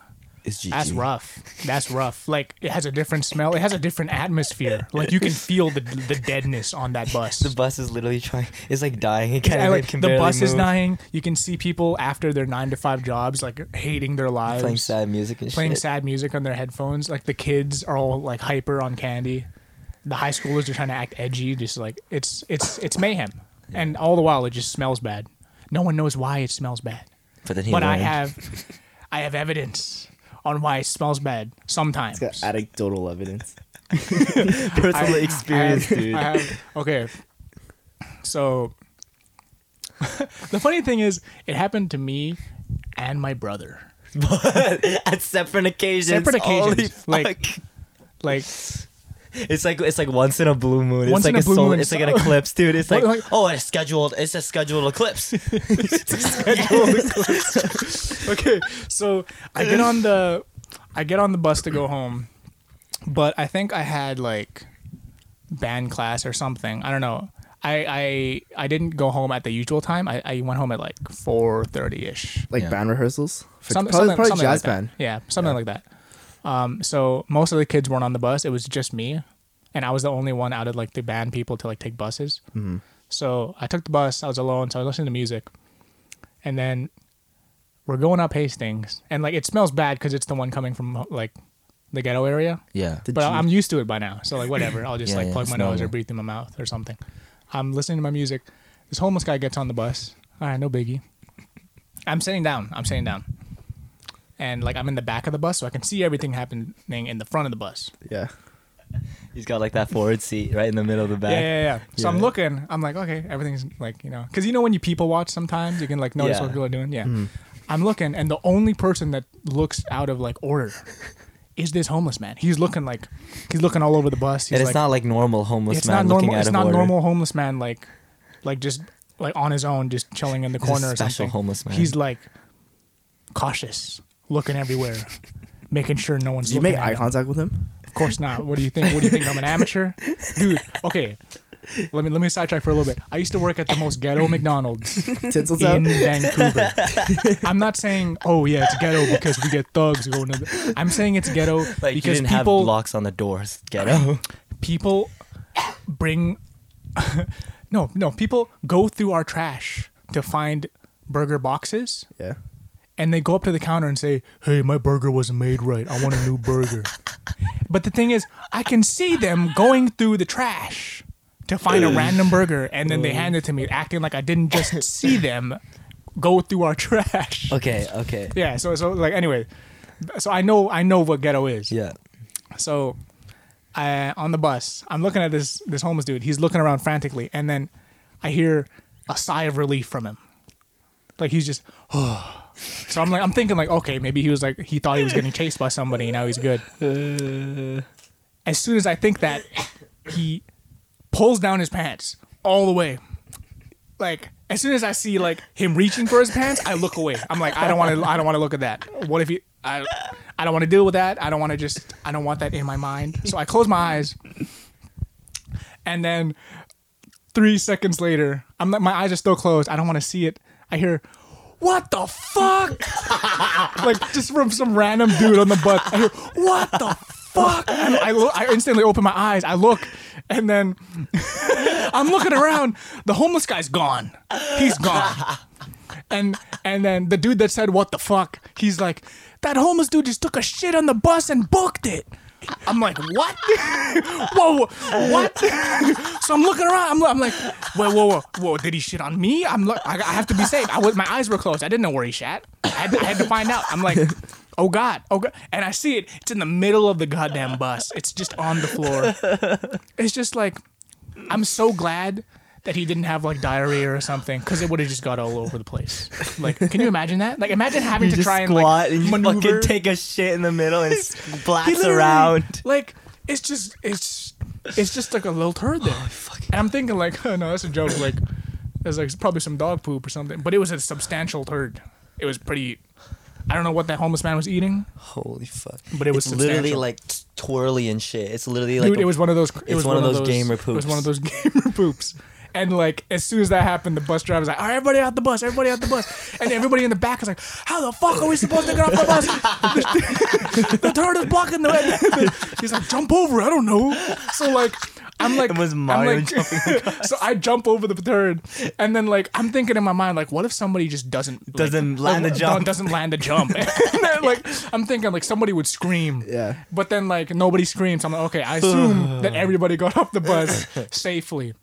Speaker 1: It's GG.
Speaker 3: that's rough. That's rough. Like it has a different smell. It has a different atmosphere. Like you can feel the the deadness on that bus.
Speaker 1: The bus is literally trying. It's like dying. It
Speaker 3: Yeah,
Speaker 1: can't
Speaker 3: like, the bus is dying. You can see people after their nine to five jobs, like hating their lives,
Speaker 1: Playing sad music and
Speaker 3: playing
Speaker 1: shit.
Speaker 3: sad music on their headphones. Like the kids are all like hyper on candy. The high schoolers are trying to act edgy. Just like it's it's it's mayhem, and all the while it just smells bad. No one knows why it smells bad,
Speaker 1: But
Speaker 3: but I have I have evidence on why it smells bad sometimes.
Speaker 2: It's got anecdotal evidence.
Speaker 1: personal
Speaker 3: I-
Speaker 1: experience,
Speaker 3: I have,
Speaker 1: dude.
Speaker 3: I have, okay. So the funny thing is, it happened to me and my brother.
Speaker 1: But at separate occasions.
Speaker 3: Separate
Speaker 1: Holy
Speaker 3: occasions, like-
Speaker 1: fuck.
Speaker 3: Like
Speaker 1: it's like it's like once in a blue moon.
Speaker 3: Once
Speaker 1: it's like
Speaker 3: in a blue
Speaker 1: solar,
Speaker 3: moon.
Speaker 1: It's like an eclipse, dude. It's like,
Speaker 3: Like- like-
Speaker 1: oh, it's scheduled. It's a scheduled eclipse. Scheduled eclipse.
Speaker 3: okay, so I get on the I get on the bus to go home, but I think I had like band class or something. I don't know. I I, I didn't go home at the usual time. I, I went home at like four thirty ish.
Speaker 2: Like
Speaker 1: Yeah.
Speaker 2: band rehearsals. For,
Speaker 3: Some-
Speaker 2: probably
Speaker 3: something,
Speaker 2: probably
Speaker 3: something
Speaker 2: jazz
Speaker 3: like
Speaker 2: band.
Speaker 3: That. Yeah, something like that. Um, so most of the kids weren't on the bus. It was just me, and I was the only one out of like the band people to like take buses.
Speaker 2: Mm-hmm.
Speaker 3: So I took the bus. I was alone, so I was listening to music, and then we're going up Hastings, and like it smells bad because it's the one coming from like the ghetto area.
Speaker 1: yeah.
Speaker 2: Did
Speaker 3: But
Speaker 2: you-
Speaker 3: I'm used to it by now, so like whatever. I'll just
Speaker 1: Yeah,
Speaker 3: like
Speaker 1: yeah,
Speaker 3: plug my nose or breathe through my mouth or something. I'm listening to my music. This homeless guy gets on the bus. All right, no biggie. I'm sitting down. I'm sitting down, and like I'm in the back of the bus, so I can see everything happening in the front of the bus.
Speaker 2: Yeah.
Speaker 1: He's got like that forward seat right in the middle of the back.
Speaker 3: Yeah, yeah, yeah. So I'm looking. I'm like, okay, everything's like you know, because you know when you people watch, sometimes you can like notice
Speaker 1: Yeah.
Speaker 3: what people are doing. Yeah. Mm-hmm. I'm looking, and the only person that looks out of like order is this homeless man. He's looking like he's looking all over the bus. He's
Speaker 1: and it's
Speaker 3: like,
Speaker 1: not like normal homeless
Speaker 3: it's
Speaker 1: man
Speaker 3: not
Speaker 1: looking
Speaker 3: normal.
Speaker 1: out
Speaker 3: It's
Speaker 1: of
Speaker 3: not
Speaker 1: order.
Speaker 3: normal homeless man like, like just like on his own, just chilling in the
Speaker 1: He's
Speaker 3: corner or
Speaker 1: special
Speaker 3: something.
Speaker 1: homeless man.
Speaker 3: He's like cautious, looking everywhere, making sure no one's.
Speaker 2: Did you
Speaker 3: looking
Speaker 2: make
Speaker 3: at
Speaker 2: eye
Speaker 3: him.
Speaker 2: contact with him?
Speaker 3: Of course not. What do you think? What do you think? I'm an amateur, dude. Okay, let me let me sidetrack for a little bit. I used to work at the most ghetto McDonald's in Vancouver. I'm not saying, oh yeah, it's ghetto because we get thugs going. To I'm saying it's ghetto
Speaker 1: like you
Speaker 3: because
Speaker 1: didn't have
Speaker 3: people
Speaker 1: locks on the doors. Ghetto.
Speaker 3: people bring no no people go through our trash to find burger boxes
Speaker 2: Yeah.
Speaker 3: And they go up to the counter and say hey my burger wasn't made right i want a new burger but the thing is i can see them going through the trash to find a random burger and then they hand it to me acting like i didn't just see them go through our trash
Speaker 1: okay. Okay.
Speaker 3: yeah so so like anyway so i know i know what ghetto is
Speaker 1: Yeah.
Speaker 3: so, I, on the bus, I'm looking at this this homeless dude. He's looking around frantically, and then I hear a sigh of relief from him. Like he's just, so I'm like, I'm thinking like, okay, maybe he was like, he thought he was getting chased by somebody, and now he's good. Uh. As soon as I think that, he pulls down his pants all the way. Like as soon as I see like him reaching for his pants, I look away. I'm like, I don't want to. I don't want to look at that. What if he? I, I don't want to deal with that. I don't want to just. I don't want that in my mind. So I close my eyes, and then three seconds later, I'm like, my eyes are still closed. I don't want to see it. I hear, "What the fuck?" like just from some random dude on the bus. I hear, "What the fuck?" And I I instantly open my eyes. I look, and then I'm looking around. The homeless guy's gone. He's gone. And and then the dude that said what the fuck, he's like, that homeless dude just took a shit on the bus and booked it. I'm like, what? whoa, whoa, what? so I'm looking around. I'm, I'm like, whoa, whoa, whoa, whoa. Did he shit on me? I'm like, I, I have to be safe. I was, my eyes were closed. I didn't know where he shat. I had, to, I had to find out. I'm like, oh god, oh god. And I see it. It's in the middle of the goddamn bus. It's just on the floor. It's just like, I'm so glad that he didn't have like diarrhea or something because it would have just got all over the place. Like, can you imagine that? Like, imagine having
Speaker 1: You
Speaker 3: to try and
Speaker 1: squat
Speaker 3: like
Speaker 1: and you
Speaker 3: maneuver.
Speaker 1: fucking take a shit in the middle and splats around.
Speaker 3: Like, it's just, it's, it's just like a little turd there. Oh, and I'm thinking like, oh, no, that's a joke. Like, there's like probably some dog poop or something, but it was a substantial turd. It was pretty. I don't know what that homeless man was eating,
Speaker 1: Holy fuck!
Speaker 3: but it was
Speaker 1: it's literally like twirly and shit. It's literally like
Speaker 3: Dude, it was one of those. It was
Speaker 1: one of those gamer poops.
Speaker 3: It was one of those gamer poops. And like as soon as that happened, the bus driver was like, "All right, everybody out the bus! Everybody out the bus!" And everybody in the back was like, "How the fuck are we supposed to get off the bus? the, the turret is blocking the way." He's like, "Jump over! I don't know." So like, I'm like,
Speaker 1: It was Mario
Speaker 3: like- so I jump over the turret, and then like I'm thinking in my mind, like, what if somebody just doesn't
Speaker 1: Doesn't land the jump.
Speaker 3: Doesn't land the jump. then, like I'm thinking like somebody would scream.
Speaker 2: Yeah.
Speaker 3: But then like nobody screams. I'm like, okay, I assume that everybody got off the bus safely.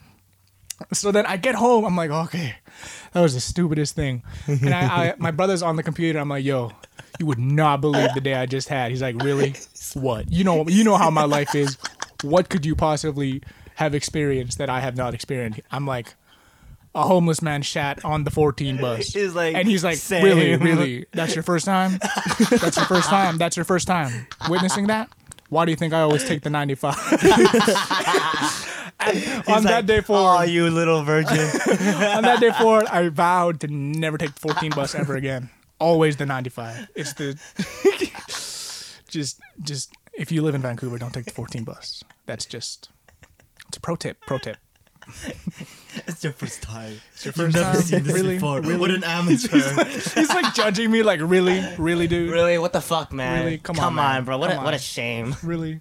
Speaker 3: So then I get home. I'm like, okay, that was the stupidest thing. And I, I my brother's on the computer. I'm like, yo, you would not believe the day I just had. He's like, really? What? You know, you know how my life is. What could you possibly have experienced that I have not experienced? I'm like. A homeless man shat on the 14 bus.
Speaker 1: He's like,
Speaker 3: and he's like,
Speaker 1: "Same."
Speaker 3: really, really? That's your first time? That's your first time. That's your first time witnessing that. Why do you think I always take the 95? On that day
Speaker 1: Oh,
Speaker 3: forward,
Speaker 1: you little virgin.
Speaker 3: on that day forward, I vowed to never take the 14 bus ever again. Always the 95. It's the just just if you live in Vancouver, don't take the 14 bus. That's just it's a pro tip. Pro tip.
Speaker 1: it's your first time.
Speaker 3: It's your first time. really? Really?
Speaker 1: What an amateur.
Speaker 3: He's like judging me, like really, really, dude.
Speaker 1: really? What the fuck, man?
Speaker 3: Really? Come on, man.
Speaker 1: On, bro. What
Speaker 3: Come
Speaker 1: a, what a shame.
Speaker 3: Really.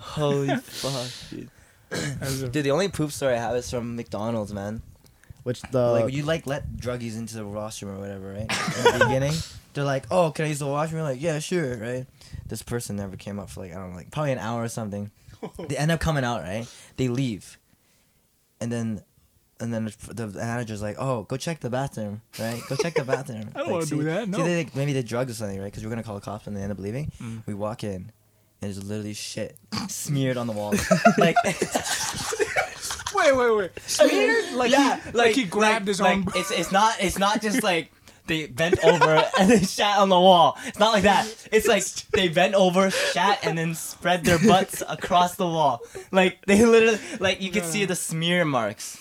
Speaker 1: Holy fuck, dude.
Speaker 3: As a-
Speaker 1: Dude, the only poop story I have is from McDonald's, man.
Speaker 2: Which the
Speaker 1: like you like let druggies into the washroom or whatever, right? In the beginning, they're like, "Oh, can I use the washroom?" We're like, "Yeah, sure," right? This person never came up for like I don't know, like probably an hour or something. They end up coming out, right? They leave, and then, and then the manager's like, "Oh, go check the bathroom, right? Go check the bathroom."
Speaker 3: I don't
Speaker 1: Like,
Speaker 3: wanna do
Speaker 1: see-
Speaker 3: that,
Speaker 1: See,
Speaker 3: no.
Speaker 1: they, like, maybe they drugged or something, right? Because we're gonna call the cops and they end up leaving.
Speaker 3: Mm.
Speaker 1: We walk in, and there's literally shit smeared on the wall, like.
Speaker 3: Wait, wait, wait. Smeared? Like
Speaker 1: yeah,
Speaker 3: he, like, he grabbed his own.
Speaker 1: like, it's it's not it's not just like they bent over and then shat on the wall. It's not like that. It's like they bent over, shat, and then spread their butts across the wall. Like they literally like you could see the smear marks.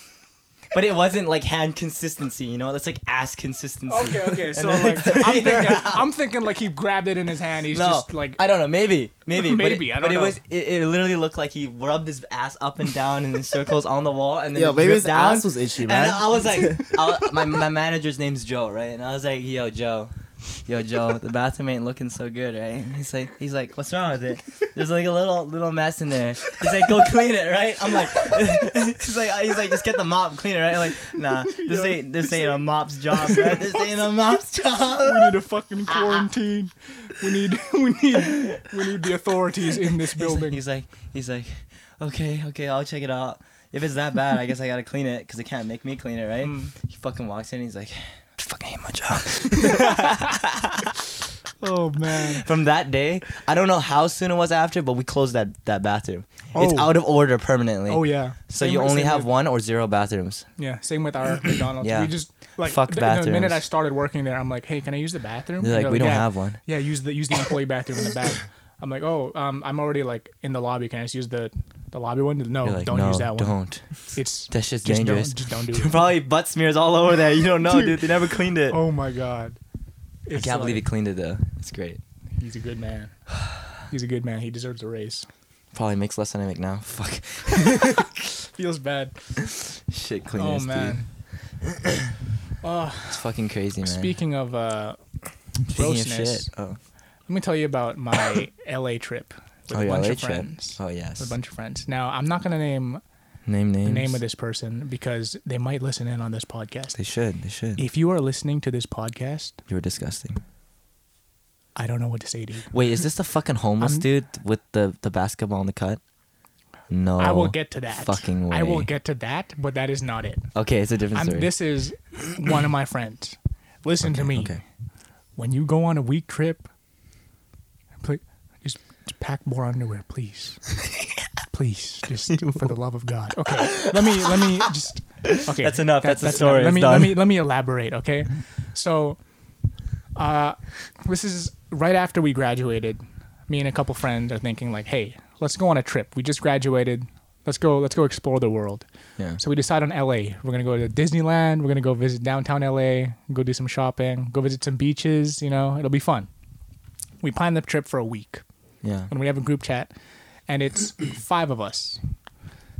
Speaker 1: But it wasn't like hand consistency, you know. That's like ass consistency.
Speaker 3: Okay, okay. So
Speaker 1: then
Speaker 3: like, I'm thinking. I'm thinking like he grabbed it in his hand. He's
Speaker 1: No,
Speaker 3: just like,
Speaker 1: I don't know. Maybe, maybe, but
Speaker 3: Maybe,
Speaker 1: it,
Speaker 3: I don't
Speaker 1: but
Speaker 3: know.
Speaker 1: it was. It, it literally looked like he rubbed his ass up and down in circles on the wall, and then
Speaker 2: Yo,
Speaker 1: it
Speaker 2: maybe his
Speaker 1: down.
Speaker 2: ass was itchy,
Speaker 1: And. I was like, I, wa- my my manager's name's Joe, right? And I was like, Yo, Joe, yo, Joe, the bathroom ain't looking so good, right? He's like, he's like, what's wrong with it? There's like a little little mess in there. He's like, go clean it, right? I'm like, he's like, he's like, just get the mop, clean it, right? I'm like, nah, this ain't this ain't a mop's job, right? This ain't a mop's job.
Speaker 3: we need a fucking quarantine. We need, we need, we need the authorities in this
Speaker 1: He's like-
Speaker 3: building.
Speaker 1: He's like, he's like, okay, okay, I'll check it out. If it's that bad, I guess I gotta clean it because they can't make me clean it, right?
Speaker 3: Mm.
Speaker 1: He fucking walks in. He's like, fucking hate my job.
Speaker 3: Oh man.
Speaker 1: From that day, I don't know how soon it was after, but we closed that that bathroom. It's
Speaker 3: Oh.
Speaker 1: out of order permanently.
Speaker 3: Oh yeah.
Speaker 1: So
Speaker 3: Same
Speaker 1: you
Speaker 3: with-
Speaker 1: only have
Speaker 3: with-
Speaker 1: one or zero bathrooms.
Speaker 3: Yeah, same with our McDonald's.
Speaker 1: Yeah.
Speaker 3: We just like
Speaker 1: Fuck
Speaker 3: the, the minute. I started working there, I'm like, hey, can I use the bathroom?
Speaker 1: They're like, we don't
Speaker 3: "Yeah."
Speaker 1: have one.
Speaker 3: Yeah, use the use the employee bathroom in the back. I'm like, oh, um, I'm already like in the lobby. Can I just use the the lobby one? No,
Speaker 1: You're like,
Speaker 3: don't
Speaker 1: no,
Speaker 3: use that one.
Speaker 1: don't.
Speaker 3: It's
Speaker 1: That shit's
Speaker 3: just
Speaker 1: dangerous.
Speaker 3: Don't, just don't do it.
Speaker 1: Probably butt smears all over there. You don't know,
Speaker 3: Dude.
Speaker 1: dude. They never cleaned it.
Speaker 3: Oh my god.
Speaker 1: I can't believe he cleaned it though. It's great.
Speaker 3: He's a good man. He's a good man. He deserves a raise.
Speaker 1: Probably makes less than I make now. Fuck.
Speaker 3: Feels bad.
Speaker 1: Shit, cleaners, dude.
Speaker 3: Oh man. Oh,
Speaker 1: It's fucking crazy, man.
Speaker 3: speaking of uh,
Speaker 1: Speaking of
Speaker 3: grossness,
Speaker 1: shit. Oh,
Speaker 3: let me tell you about my LA trip with
Speaker 1: oh
Speaker 3: a bunch
Speaker 1: LA
Speaker 3: of
Speaker 1: trip.
Speaker 3: friends.
Speaker 1: Oh yes.
Speaker 3: With a bunch of friends. Now, I'm not gonna name
Speaker 1: Name names.
Speaker 3: the name of this person because they might listen in on this podcast.
Speaker 1: They should. They should.
Speaker 3: If you are listening to this podcast,
Speaker 1: You were disgusting.
Speaker 3: I don't know what to say to you.
Speaker 1: Wait, is this the fucking homeless
Speaker 3: I'm-
Speaker 1: dude with the the basketball in the cut? No.
Speaker 3: I will get to that.
Speaker 1: fucking way.
Speaker 3: I will get to that, but that is not it.
Speaker 1: Okay, it's a different
Speaker 3: I'm,
Speaker 1: story.
Speaker 3: this is one of my friends. Listen to me.
Speaker 1: Okay.
Speaker 3: When you go on a week trip, pl- just, just pack more underwear, please. please, just for the love of God. Okay, let me let me just. Okay,
Speaker 1: That's enough.
Speaker 3: that-
Speaker 1: That's the story.
Speaker 3: Let me
Speaker 1: done.
Speaker 3: let me let me elaborate. Okay, so, uh, this is right after we graduated. Me and a couple friends are thinking like, hey, let's go on a trip. We just graduated. let's go let's go explore the world.
Speaker 1: Yeah.
Speaker 3: So we decide on LA. We're gonna go to Disneyland. We're gonna go visit downtown LA. Go do some shopping. Go visit some beaches. You know, it'll be fun. We plan the trip for a week,
Speaker 1: Yeah.
Speaker 3: and we have a group chat, and it's five of us.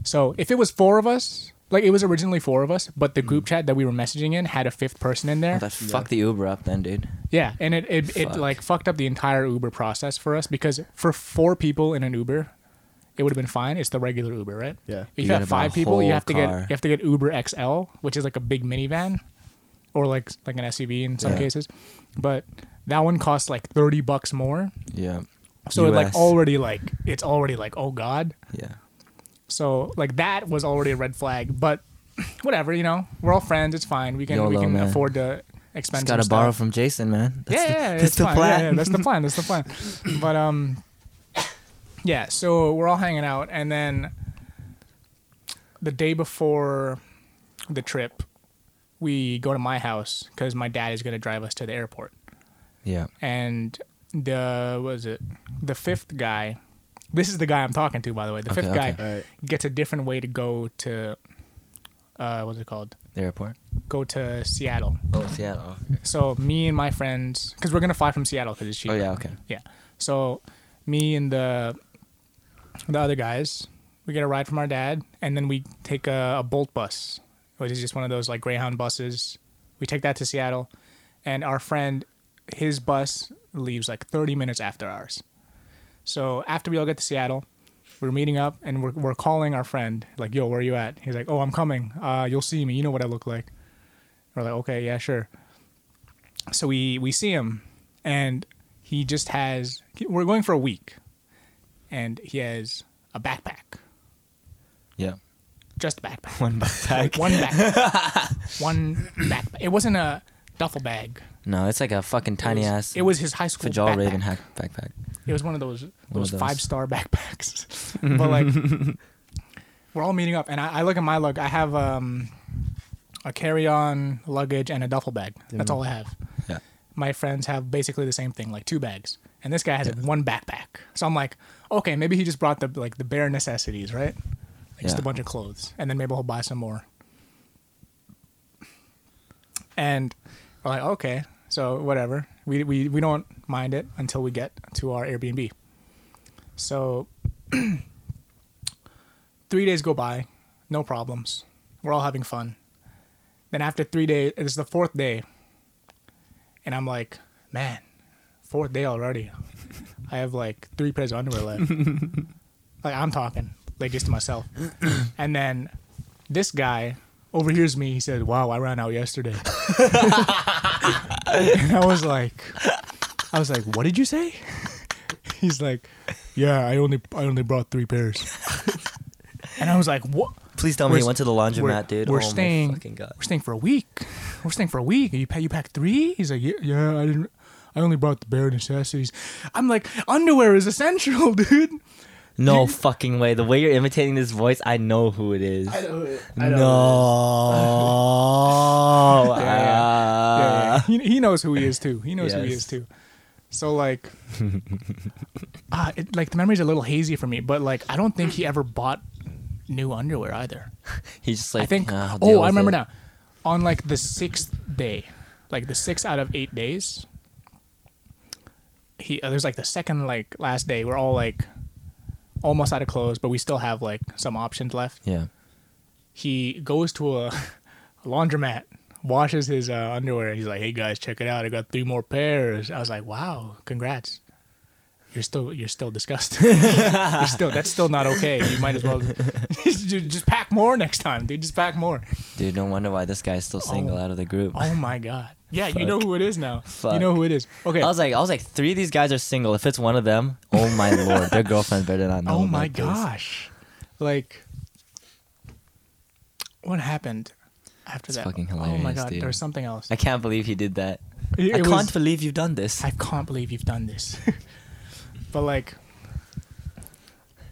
Speaker 3: So if it was four of us, like it was originally four of us, but the group mm. chat that we were messaging in had a fifth person in there.
Speaker 1: Well, that fucked the Uber up then, dude.
Speaker 3: Yeah, and it it, it like fucked up the entire Uber process for us because for four people in an Uber, it would have been fine. It's the regular Uber, right?
Speaker 2: Yeah.
Speaker 3: If you,
Speaker 1: You
Speaker 3: have five people, you
Speaker 1: whole
Speaker 3: have to get you have to get Uber XL, which is like a big minivan, or like like an SUV in some
Speaker 1: Yeah.
Speaker 3: cases. But that one costs like thirty bucks more.
Speaker 1: Yeah.
Speaker 3: So it like already like it's already like oh god.
Speaker 1: Yeah.
Speaker 3: So like that was already a red flag. But whatever, you know, we're all friends. It's fine. We can we can
Speaker 1: man.
Speaker 3: afford to expend.
Speaker 1: Just
Speaker 3: some
Speaker 1: gotta borrow from Jason, man. That's
Speaker 3: yeah,
Speaker 1: the,
Speaker 3: yeah,
Speaker 1: that's
Speaker 3: it's
Speaker 1: the
Speaker 3: fine.
Speaker 1: plan.
Speaker 3: Yeah, yeah, that's the plan. That's the plan. But um, yeah. So we're all hanging out, and then the day before the trip, we go to my house because my dad is gonna drive us to the airport,
Speaker 1: yeah.
Speaker 3: and the was it the fifth guy. This is the guy I'm talking to, by the way. The
Speaker 1: Okay,
Speaker 3: fifth
Speaker 1: okay.
Speaker 3: guy
Speaker 2: All right.
Speaker 3: gets a different way to go to. Uh, what's it called?
Speaker 1: The airport.
Speaker 3: Go to Seattle.
Speaker 1: Oh, Seattle.
Speaker 3: So me and my friends, because we're gonna fly from Seattle because it's cheaper.
Speaker 1: Oh yeah. Okay.
Speaker 3: Yeah. So me and the the other guys, we get a ride from our dad, and then we take a, a Bolt bus, which is just one of those like Greyhound buses. We take that to Seattle, and our friend, his bus leaves like 30 minutes after ours. So after we all get to Seattle, we're meeting up and we're, we're calling our friend like, "Yo, where are you at?" He's like, "Oh, I'm coming. Uh, you'll see me. You know what I look like." We're like, "Okay, yeah, sure." So we we see him, and he just has. We're going for a week, and he has a backpack,
Speaker 1: Yeah.
Speaker 3: just a backpack,
Speaker 1: One backpack.
Speaker 3: one backpack, one backpack. It wasn't a duffel bag.
Speaker 1: No, it's like a fucking
Speaker 3: It
Speaker 1: tiny
Speaker 3: was-
Speaker 1: ass.
Speaker 3: It was his high school
Speaker 1: Fajal
Speaker 3: backpack.
Speaker 1: Raven hack backpack.
Speaker 3: It was one of those
Speaker 1: of
Speaker 3: those,
Speaker 1: those.
Speaker 3: five star backpacks. but like, we're all meeting up, and I, I look at my lug. I have um, a carry on luggage and a duffel bag. That's all I have.
Speaker 1: Yeah.
Speaker 3: My friends have basically the same thing, like two bags, and this guy has one backpack. So I'm like, okay, maybe he just brought the like the bare necessities, right? Like Just a bunch of clothes, and then maybe he'll buy some more. And we're like, okay, so whatever. We, we, we don't mind it until we get to our Airbnb. So three days go by, no problems. We're all having fun. Then after three days, it's the fourth day, and I'm like, man, fourth day already. I have like three pairs of underwear left. like I'm talking, like just to myself. and then this guy overhears me. He said, "Wow, I ran out yesterday." and I was like, I was like, "What did you say?" He's like, "Yeah, I only I only brought three pairs." and I was like, "What?"
Speaker 1: Please tell me
Speaker 3: We're
Speaker 1: you went to the laundromat, dude.
Speaker 3: we're
Speaker 1: oh
Speaker 3: staying-
Speaker 1: My fucking god.
Speaker 3: We're staying for a week. We're staying for a week. You pack you packed three? He's like, yeah, yeah, I didn't. I only brought the bare necessities. I'm like, underwear is essential, dude.
Speaker 1: No fucking way. The way you're imitating this voice, I know who it is.
Speaker 2: I know it.
Speaker 1: no.
Speaker 3: Yeah, yeah. Yeah, yeah.
Speaker 1: Ah.
Speaker 3: He, he knows who he is too. He knows who he
Speaker 1: Yes.
Speaker 3: is too. So like, uh, it, like the memory's a little hazy for me, but like I don't think he ever bought new underwear either.
Speaker 1: He's just like.
Speaker 3: I think.
Speaker 1: "Ah, I'll deal
Speaker 3: oh, I remember
Speaker 1: it."
Speaker 3: now. On like the sixth day, like the six out of eight days, he uh, there's like the second like last day. We're all like almost out of clothes, but we still have like some options left.
Speaker 1: Yeah.
Speaker 3: He goes to a, a laundromat, washes his uh, underwear, and he's like, "Hey guys, check it out! I got three more pairs." I was like, "Wow, congrats." You're still you're still disgusting. you're still that's still not okay. You might as well just, just pack more next time, dude. Just pack more.
Speaker 1: Dude, no wonder why this guy's still single
Speaker 3: Oh.
Speaker 1: out of the group.
Speaker 3: Oh my god. Yeah, you know who it is now. You know who it is. Okay.
Speaker 1: I was like, I was like, three of these guys are single. If it's one of them, oh my lord, their girlfriend better not know.
Speaker 3: oh my
Speaker 1: this.
Speaker 3: gosh. Like what happened after
Speaker 1: It's
Speaker 3: that?
Speaker 1: fucking
Speaker 3: oh my god,
Speaker 1: dude.
Speaker 3: there was something else.
Speaker 1: I can't believe he did that.
Speaker 3: It-
Speaker 1: I
Speaker 3: it
Speaker 1: can't
Speaker 3: was-
Speaker 1: believe you've done this.
Speaker 3: I can't believe you've done this. But like,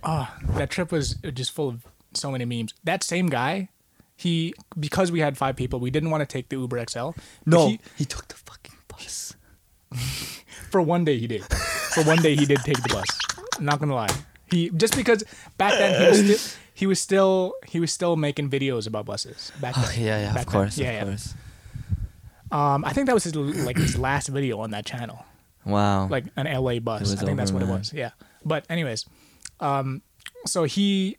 Speaker 3: ah, that trip was just full of so many memes. That same guy, he because we had five people, we didn't want to take the Uber XL.
Speaker 1: no,
Speaker 3: he-
Speaker 1: he, took the fucking bus.
Speaker 3: for one day he did. For one day he did take the bus. I'm not gonna lie. He just because back then he was still he was still he was still making videos about buses back then.
Speaker 1: Oh, yeah, yeah,
Speaker 3: Back
Speaker 1: of
Speaker 3: then.
Speaker 1: course,
Speaker 3: Yeah,
Speaker 1: of
Speaker 3: yeah.
Speaker 1: course.
Speaker 3: Um, I think that was his like his last video on that channel,
Speaker 1: Wow.
Speaker 3: like an LA bus. I think that's what it was. Yeah. But anyways, um, so he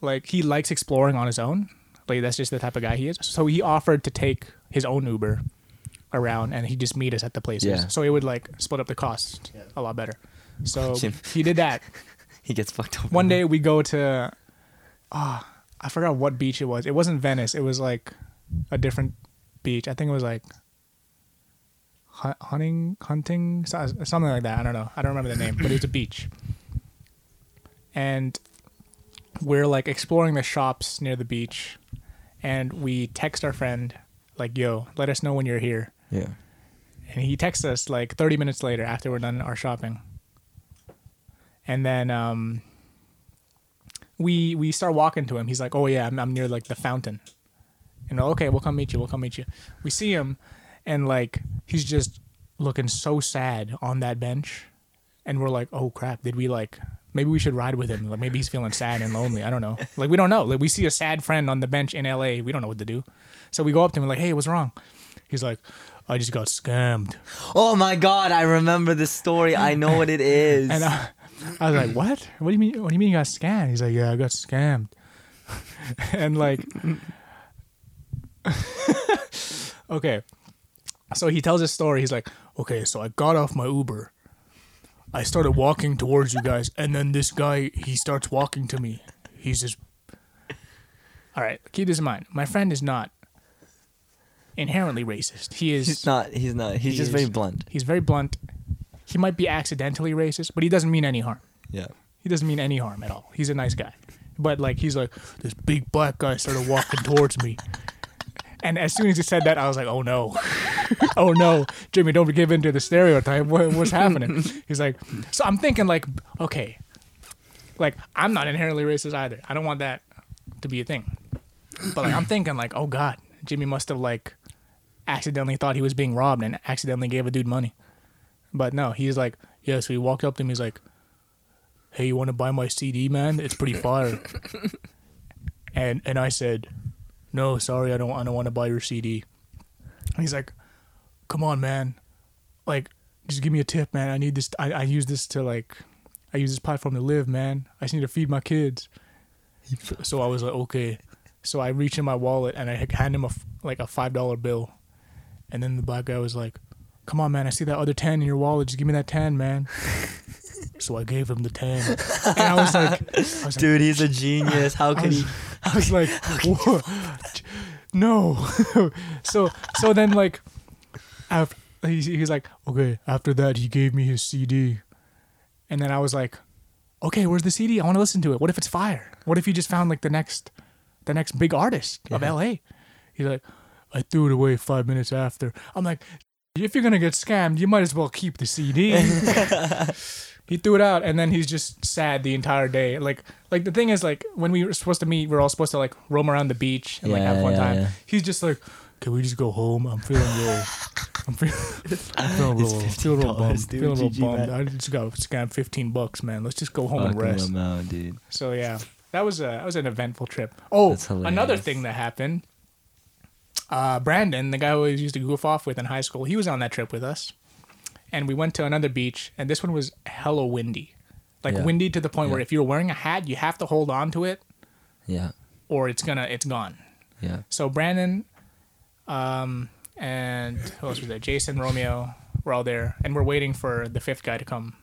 Speaker 3: like he likes exploring on his own. Like that's just the type of guy he is. So he offered to take his own Uber around and he just meet us at the places.
Speaker 1: Yeah.
Speaker 3: So it would like split up the cost
Speaker 2: Yeah.
Speaker 3: a lot better. So he did that.
Speaker 1: he gets fucked up.
Speaker 3: One day we go to, ah, I forgot what beach it was. It wasn't Venice. It was like a different beach. I think it was like hunting, hunting, something like that. I don't know. I don't remember the name, but it was a beach. And we're like exploring the shops near the beach, and we text our friend like, "Yo, let us know when you're here."
Speaker 1: Yeah.
Speaker 3: and he texts us like 30 minutes later after we're done our shopping and then um we we start walking to him he's like oh yeah i'm, I'm near like the fountain and we're, okay we'll come meet you we'll come meet you we see him and like he's just looking so sad on that bench and we're like oh crap did we like maybe we should ride with him like maybe he's feeling sad and lonely i don't know like we don't know like we see a sad friend on the bench in la we don't know what to do so we go up to him and like hey what's wrong he's like i just got scammed
Speaker 1: Oh my god, I remember this story. I know what it is.
Speaker 3: And uh, I was like, "What? What do you mean? What do you mean you got scammed?" He's like, "Yeah, I got scammed." and like, okay, so he tells his story. He's like, "Okay, so I got off my Uber. I started walking towards you guys, and then this guy he starts walking to me. He's just all right. Keep this in mind. My friend is not inherently racist. He is.
Speaker 1: he's not. He's not. He's
Speaker 3: He
Speaker 1: just
Speaker 3: is.
Speaker 1: very blunt.
Speaker 3: He's very blunt. He might be accidentally racist, but he doesn't mean any harm.
Speaker 1: Yeah.
Speaker 3: He doesn't mean any harm at all. He's a nice guy. But like he's like, this big black guy started walking towards me. And as soon as he said that, I was like, oh no. oh no. Jimmy, don't give in to the stereotype. What, what's happening? He's like, so I'm thinking like, okay. Like, I'm not inherently racist either. I don't want that to be a thing. But like I'm thinking like, oh God, Jimmy must have like accidentally thought he was being robbed and accidentally gave a dude money. But no, he's like, yeah, so he walked up to him, he's like, Hey, you wanna buy my CD, man? It's pretty fire. and and I said, No, sorry, I don't I don't wanna buy your CD. And he's like, Come on, man. Like, just give me a tip, man. I need this I, I use this to like I use this platform to live, man. I just need to feed my kids. So I was like, okay. So I reach in my wallet and I hand him a like a five dollar bill, and then the black guy was like, "Come on, man! I see that other ten in your wallet. Just give me that ten, man." so I gave him the ten, and I was like, I was like,
Speaker 1: Dude, he's a genius. How could he?
Speaker 3: I was like, no. so so then like, after he's, he's like, okay. After that, he gave me his CD, and then I was like, okay, where's the CD? I want to listen to it. What if it's fire? What if you just found like the next, the next big artist of LA? He's like, I threw it away five minutes after. I'm like, if you're gonna get scammed, you might as well keep the CD. he threw it out, and then he's just sad the entire day. Like, like the thing is, like when we were supposed to meet, we are all supposed to like roam around the beach and like have fun
Speaker 1: yeah,
Speaker 3: time.
Speaker 1: yeah.
Speaker 3: He's just like, can we just go home? I'm feeling real. I'm feeling, I'm feeling real,
Speaker 1: It's
Speaker 3: feeling real
Speaker 1: $15,
Speaker 3: bummed.
Speaker 1: dude.
Speaker 3: Feeling real
Speaker 1: GG,
Speaker 3: bummed.
Speaker 1: man.
Speaker 3: I just got scammed 15 bucks, man. Let's just go home and rest.
Speaker 1: out, dude.
Speaker 3: So yeah, that was a that was an eventful trip. Oh,
Speaker 1: That's hilarious.
Speaker 3: another thing that happened. Uh, Brandon, the guy who I used to goof off with in high school, he was on that trip with us, and we went to another beach, and this one was hella windy, like
Speaker 1: Yeah.
Speaker 3: windy to the point where if you're wearing a hat, you have to hold on to it,
Speaker 1: Yeah.
Speaker 3: or it's gonna it's gone.
Speaker 1: Yeah.
Speaker 3: So Brandon, um, and who else was there? Jason, Romeo, we're all there, and we're waiting for the fifth guy to come.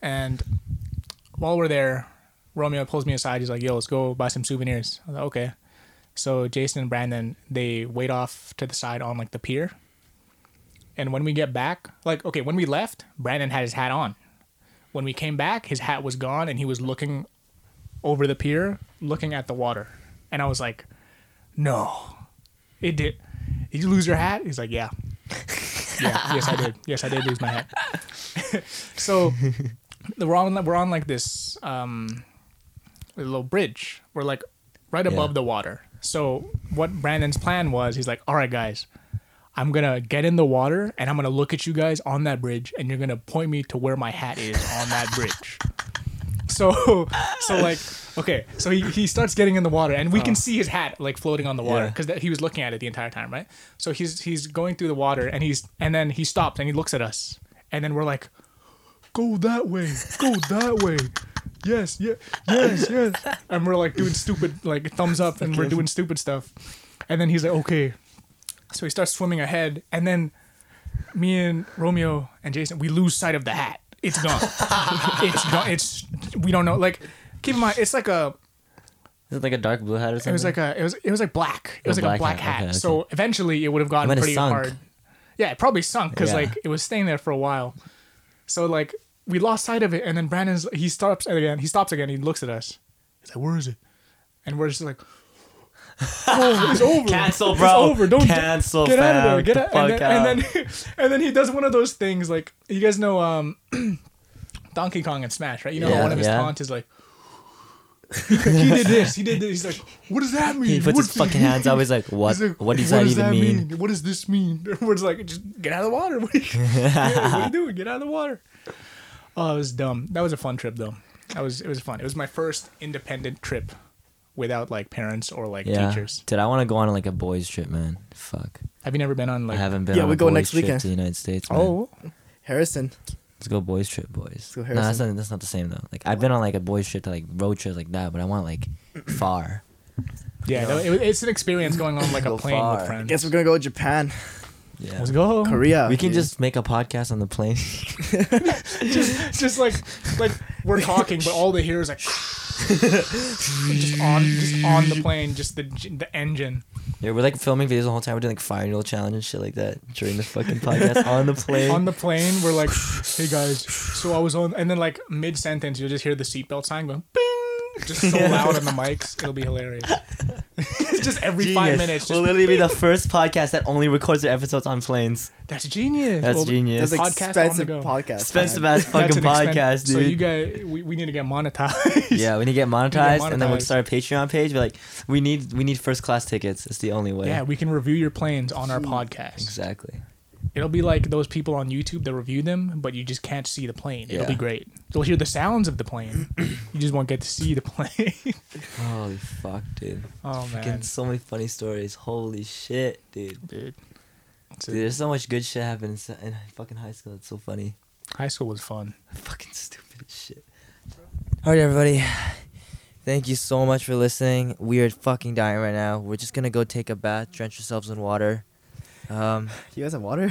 Speaker 3: And while we're there, Romeo pulls me aside. He's like, "Yo, let's go buy some souvenirs." I was like, "Okay." So Jason and Brandon they wait off to the side on like the pier. And when we get back, like okay, when we left, Brandon had his hat on. When we came back, his hat was gone, and he was looking over the pier, looking at the water. And I was like, "No, it did. Did you lose your hat?" He's like, "Yeah, yeah, yes, I did. Yes, I did lose my hat." so we're on we're on like this um little bridge. We're like right above
Speaker 1: Yeah.
Speaker 3: the water. So what Brandon's plan was, he's like, "All right, guys, I'm gonna get in the water and I'm gonna look at you guys on that bridge, and you're gonna point me to where my hat is on that bridge." so so like okay so he, he starts getting in the water and we can oh. see his hat like floating on the water
Speaker 1: Yeah.
Speaker 3: because he was looking at it the entire time right? So he's he's going through the water and he's and then he stops and he looks at us. And then we're like go that way go that way. Yes yeah yes yes. And we're like doing stupid like thumbs up and we're doing stupid stuff. And then he's like okay so he starts swimming ahead and then me and Romeo and Jason, we lose sight of the hat. It's gone. it's gone. It's we don't know. Like, keep in mind, it's like a.
Speaker 1: Is it like a dark blue hat or something?
Speaker 3: It was like a. It was. It was like black. It was
Speaker 1: A
Speaker 3: like a
Speaker 1: black
Speaker 3: black
Speaker 1: hat,
Speaker 3: hat.
Speaker 1: okay, okay.
Speaker 3: So eventually, it would have gotten pretty
Speaker 1: sunk.
Speaker 3: hard. Yeah, it probably sunk because
Speaker 1: Yeah.
Speaker 3: like it was staying there for a while. So like we lost sight of it, and then Brandon's he stops again. He stops again. He looks at us. He's like, "Where is it?" And we're just like. Oh, it's over.
Speaker 1: Cancel,
Speaker 3: It's
Speaker 1: bro.
Speaker 3: over. Don't
Speaker 1: Cancel,
Speaker 3: Get out of there. Get
Speaker 1: Get
Speaker 3: out.
Speaker 1: the
Speaker 3: And
Speaker 1: fuck
Speaker 3: then, and then and then he does one of those things like you guys know um Donkey Kong and Smash, right? You know how
Speaker 1: Yeah,
Speaker 3: one of his
Speaker 1: yeah.
Speaker 3: taunts is like he did this. He did this. He's like, "What does that mean?"
Speaker 1: he puts
Speaker 3: What's
Speaker 1: his fucking hands
Speaker 3: mean?"
Speaker 1: out. He's like, "What?
Speaker 3: He's like,
Speaker 1: what does that even mean?"
Speaker 3: What does this mean? We're like, just get out of the water. What are you, what are you doing? Get out of the water. Oh, it was dumb. That was a fun trip though. That was it was fun. It was my first independent trip without like parents or like
Speaker 1: Yeah,
Speaker 3: teachers.
Speaker 1: dude, I want to go on like a boys trip, man. Fuck,
Speaker 3: Have you never been on like?
Speaker 1: I haven't been.
Speaker 2: Yeah,
Speaker 1: on
Speaker 2: we
Speaker 1: a
Speaker 2: go
Speaker 1: boys
Speaker 2: next
Speaker 1: trip
Speaker 2: weekend.
Speaker 1: to the United States. Man.
Speaker 3: Oh,
Speaker 2: Harrison.
Speaker 1: let's go boys trip, boys.
Speaker 2: go
Speaker 1: no, that's
Speaker 2: Harrison.
Speaker 1: not. That's not the same though. Like I've been on like a boys trip to like road trips like that, but I want like far.
Speaker 3: yeah. no, it, it's an experience going on like a plane
Speaker 1: far.
Speaker 3: with friends.
Speaker 2: Guess we're gonna go to Japan,
Speaker 1: Yeah.
Speaker 3: Let's go.
Speaker 2: Korea.
Speaker 1: We can
Speaker 2: dude.
Speaker 1: just make a podcast on the plane.
Speaker 3: just just like like we're talking, but all they hear is like just on just on the plane, just the the engine.
Speaker 1: yeah, we're like filming videos the whole time. We're doing like fire needle challenge and shit like that during the fucking podcast on the plane.
Speaker 3: On the plane, we're like, "Hey guys, so I was on," and then like mid sentence, you'll just hear the seatbelt sign going, "Bing!" Just so loud on the mics. It'll be hilarious. it's just every five
Speaker 1: Genius.
Speaker 3: minutes.
Speaker 1: We'll
Speaker 3: Just,
Speaker 1: literally be the first podcast that only records their episodes on planes.
Speaker 3: that's genius.
Speaker 1: That's
Speaker 3: Well,
Speaker 1: genius.
Speaker 2: That's
Speaker 3: podcast on
Speaker 2: expensive
Speaker 3: the go.
Speaker 2: podcast.
Speaker 1: Expensive
Speaker 2: man.
Speaker 1: ass fucking
Speaker 3: That's an expen-
Speaker 1: podcast, dude.
Speaker 3: So you guys, we, we need to get monetized.
Speaker 1: yeah, we need to get monetized, and then we'll start a Patreon page. But like, we need we need first class tickets. It's the only way.
Speaker 3: Yeah, we can review your planes on our podcast.
Speaker 1: exactly.
Speaker 3: It'll be like those people on YouTube that review them, but you just can't see the plane. It'll be great. You'll hear the sounds of the plane. you just won't get to see the plane.
Speaker 1: Holy fuck, dude.
Speaker 3: oh man,
Speaker 1: Fucking so many funny stories. Holy shit, dude.
Speaker 3: dude. It's
Speaker 1: Dude, there's so much good shit happening in s- in fucking high school. It's so funny.
Speaker 3: high school was fun.
Speaker 1: Fucking stupid as shit. All right, everybody. Thank you so much for listening. We are fucking dying right now. We're just gonna go take a bath, drench ourselves in water. Um,
Speaker 2: You guys have water?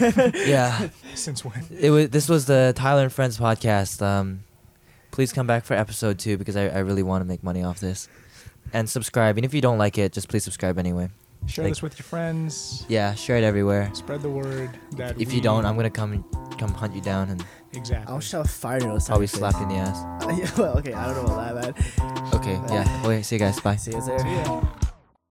Speaker 1: yeah.
Speaker 3: Since when?
Speaker 1: It was. This was the Tyler and Friends podcast. Um, please come back for episode two because I, I really want to make money off this. And subscribe. And if you don't like it, just please subscribe anyway.
Speaker 3: Share
Speaker 1: Like-
Speaker 3: this with your friends.
Speaker 1: Yeah, share it everywhere.
Speaker 3: Spread the word that
Speaker 1: If
Speaker 3: we-
Speaker 1: you don't, I'm gonna come come hunt you down and
Speaker 3: exactly.
Speaker 2: I'll shove a fire needle.
Speaker 1: probably slap in the ass.
Speaker 2: Yeah, well, okay, I don't know about that, man.
Speaker 1: Okay, yeah. Okay, see you guys. Bye.
Speaker 2: See you there.
Speaker 3: See ya.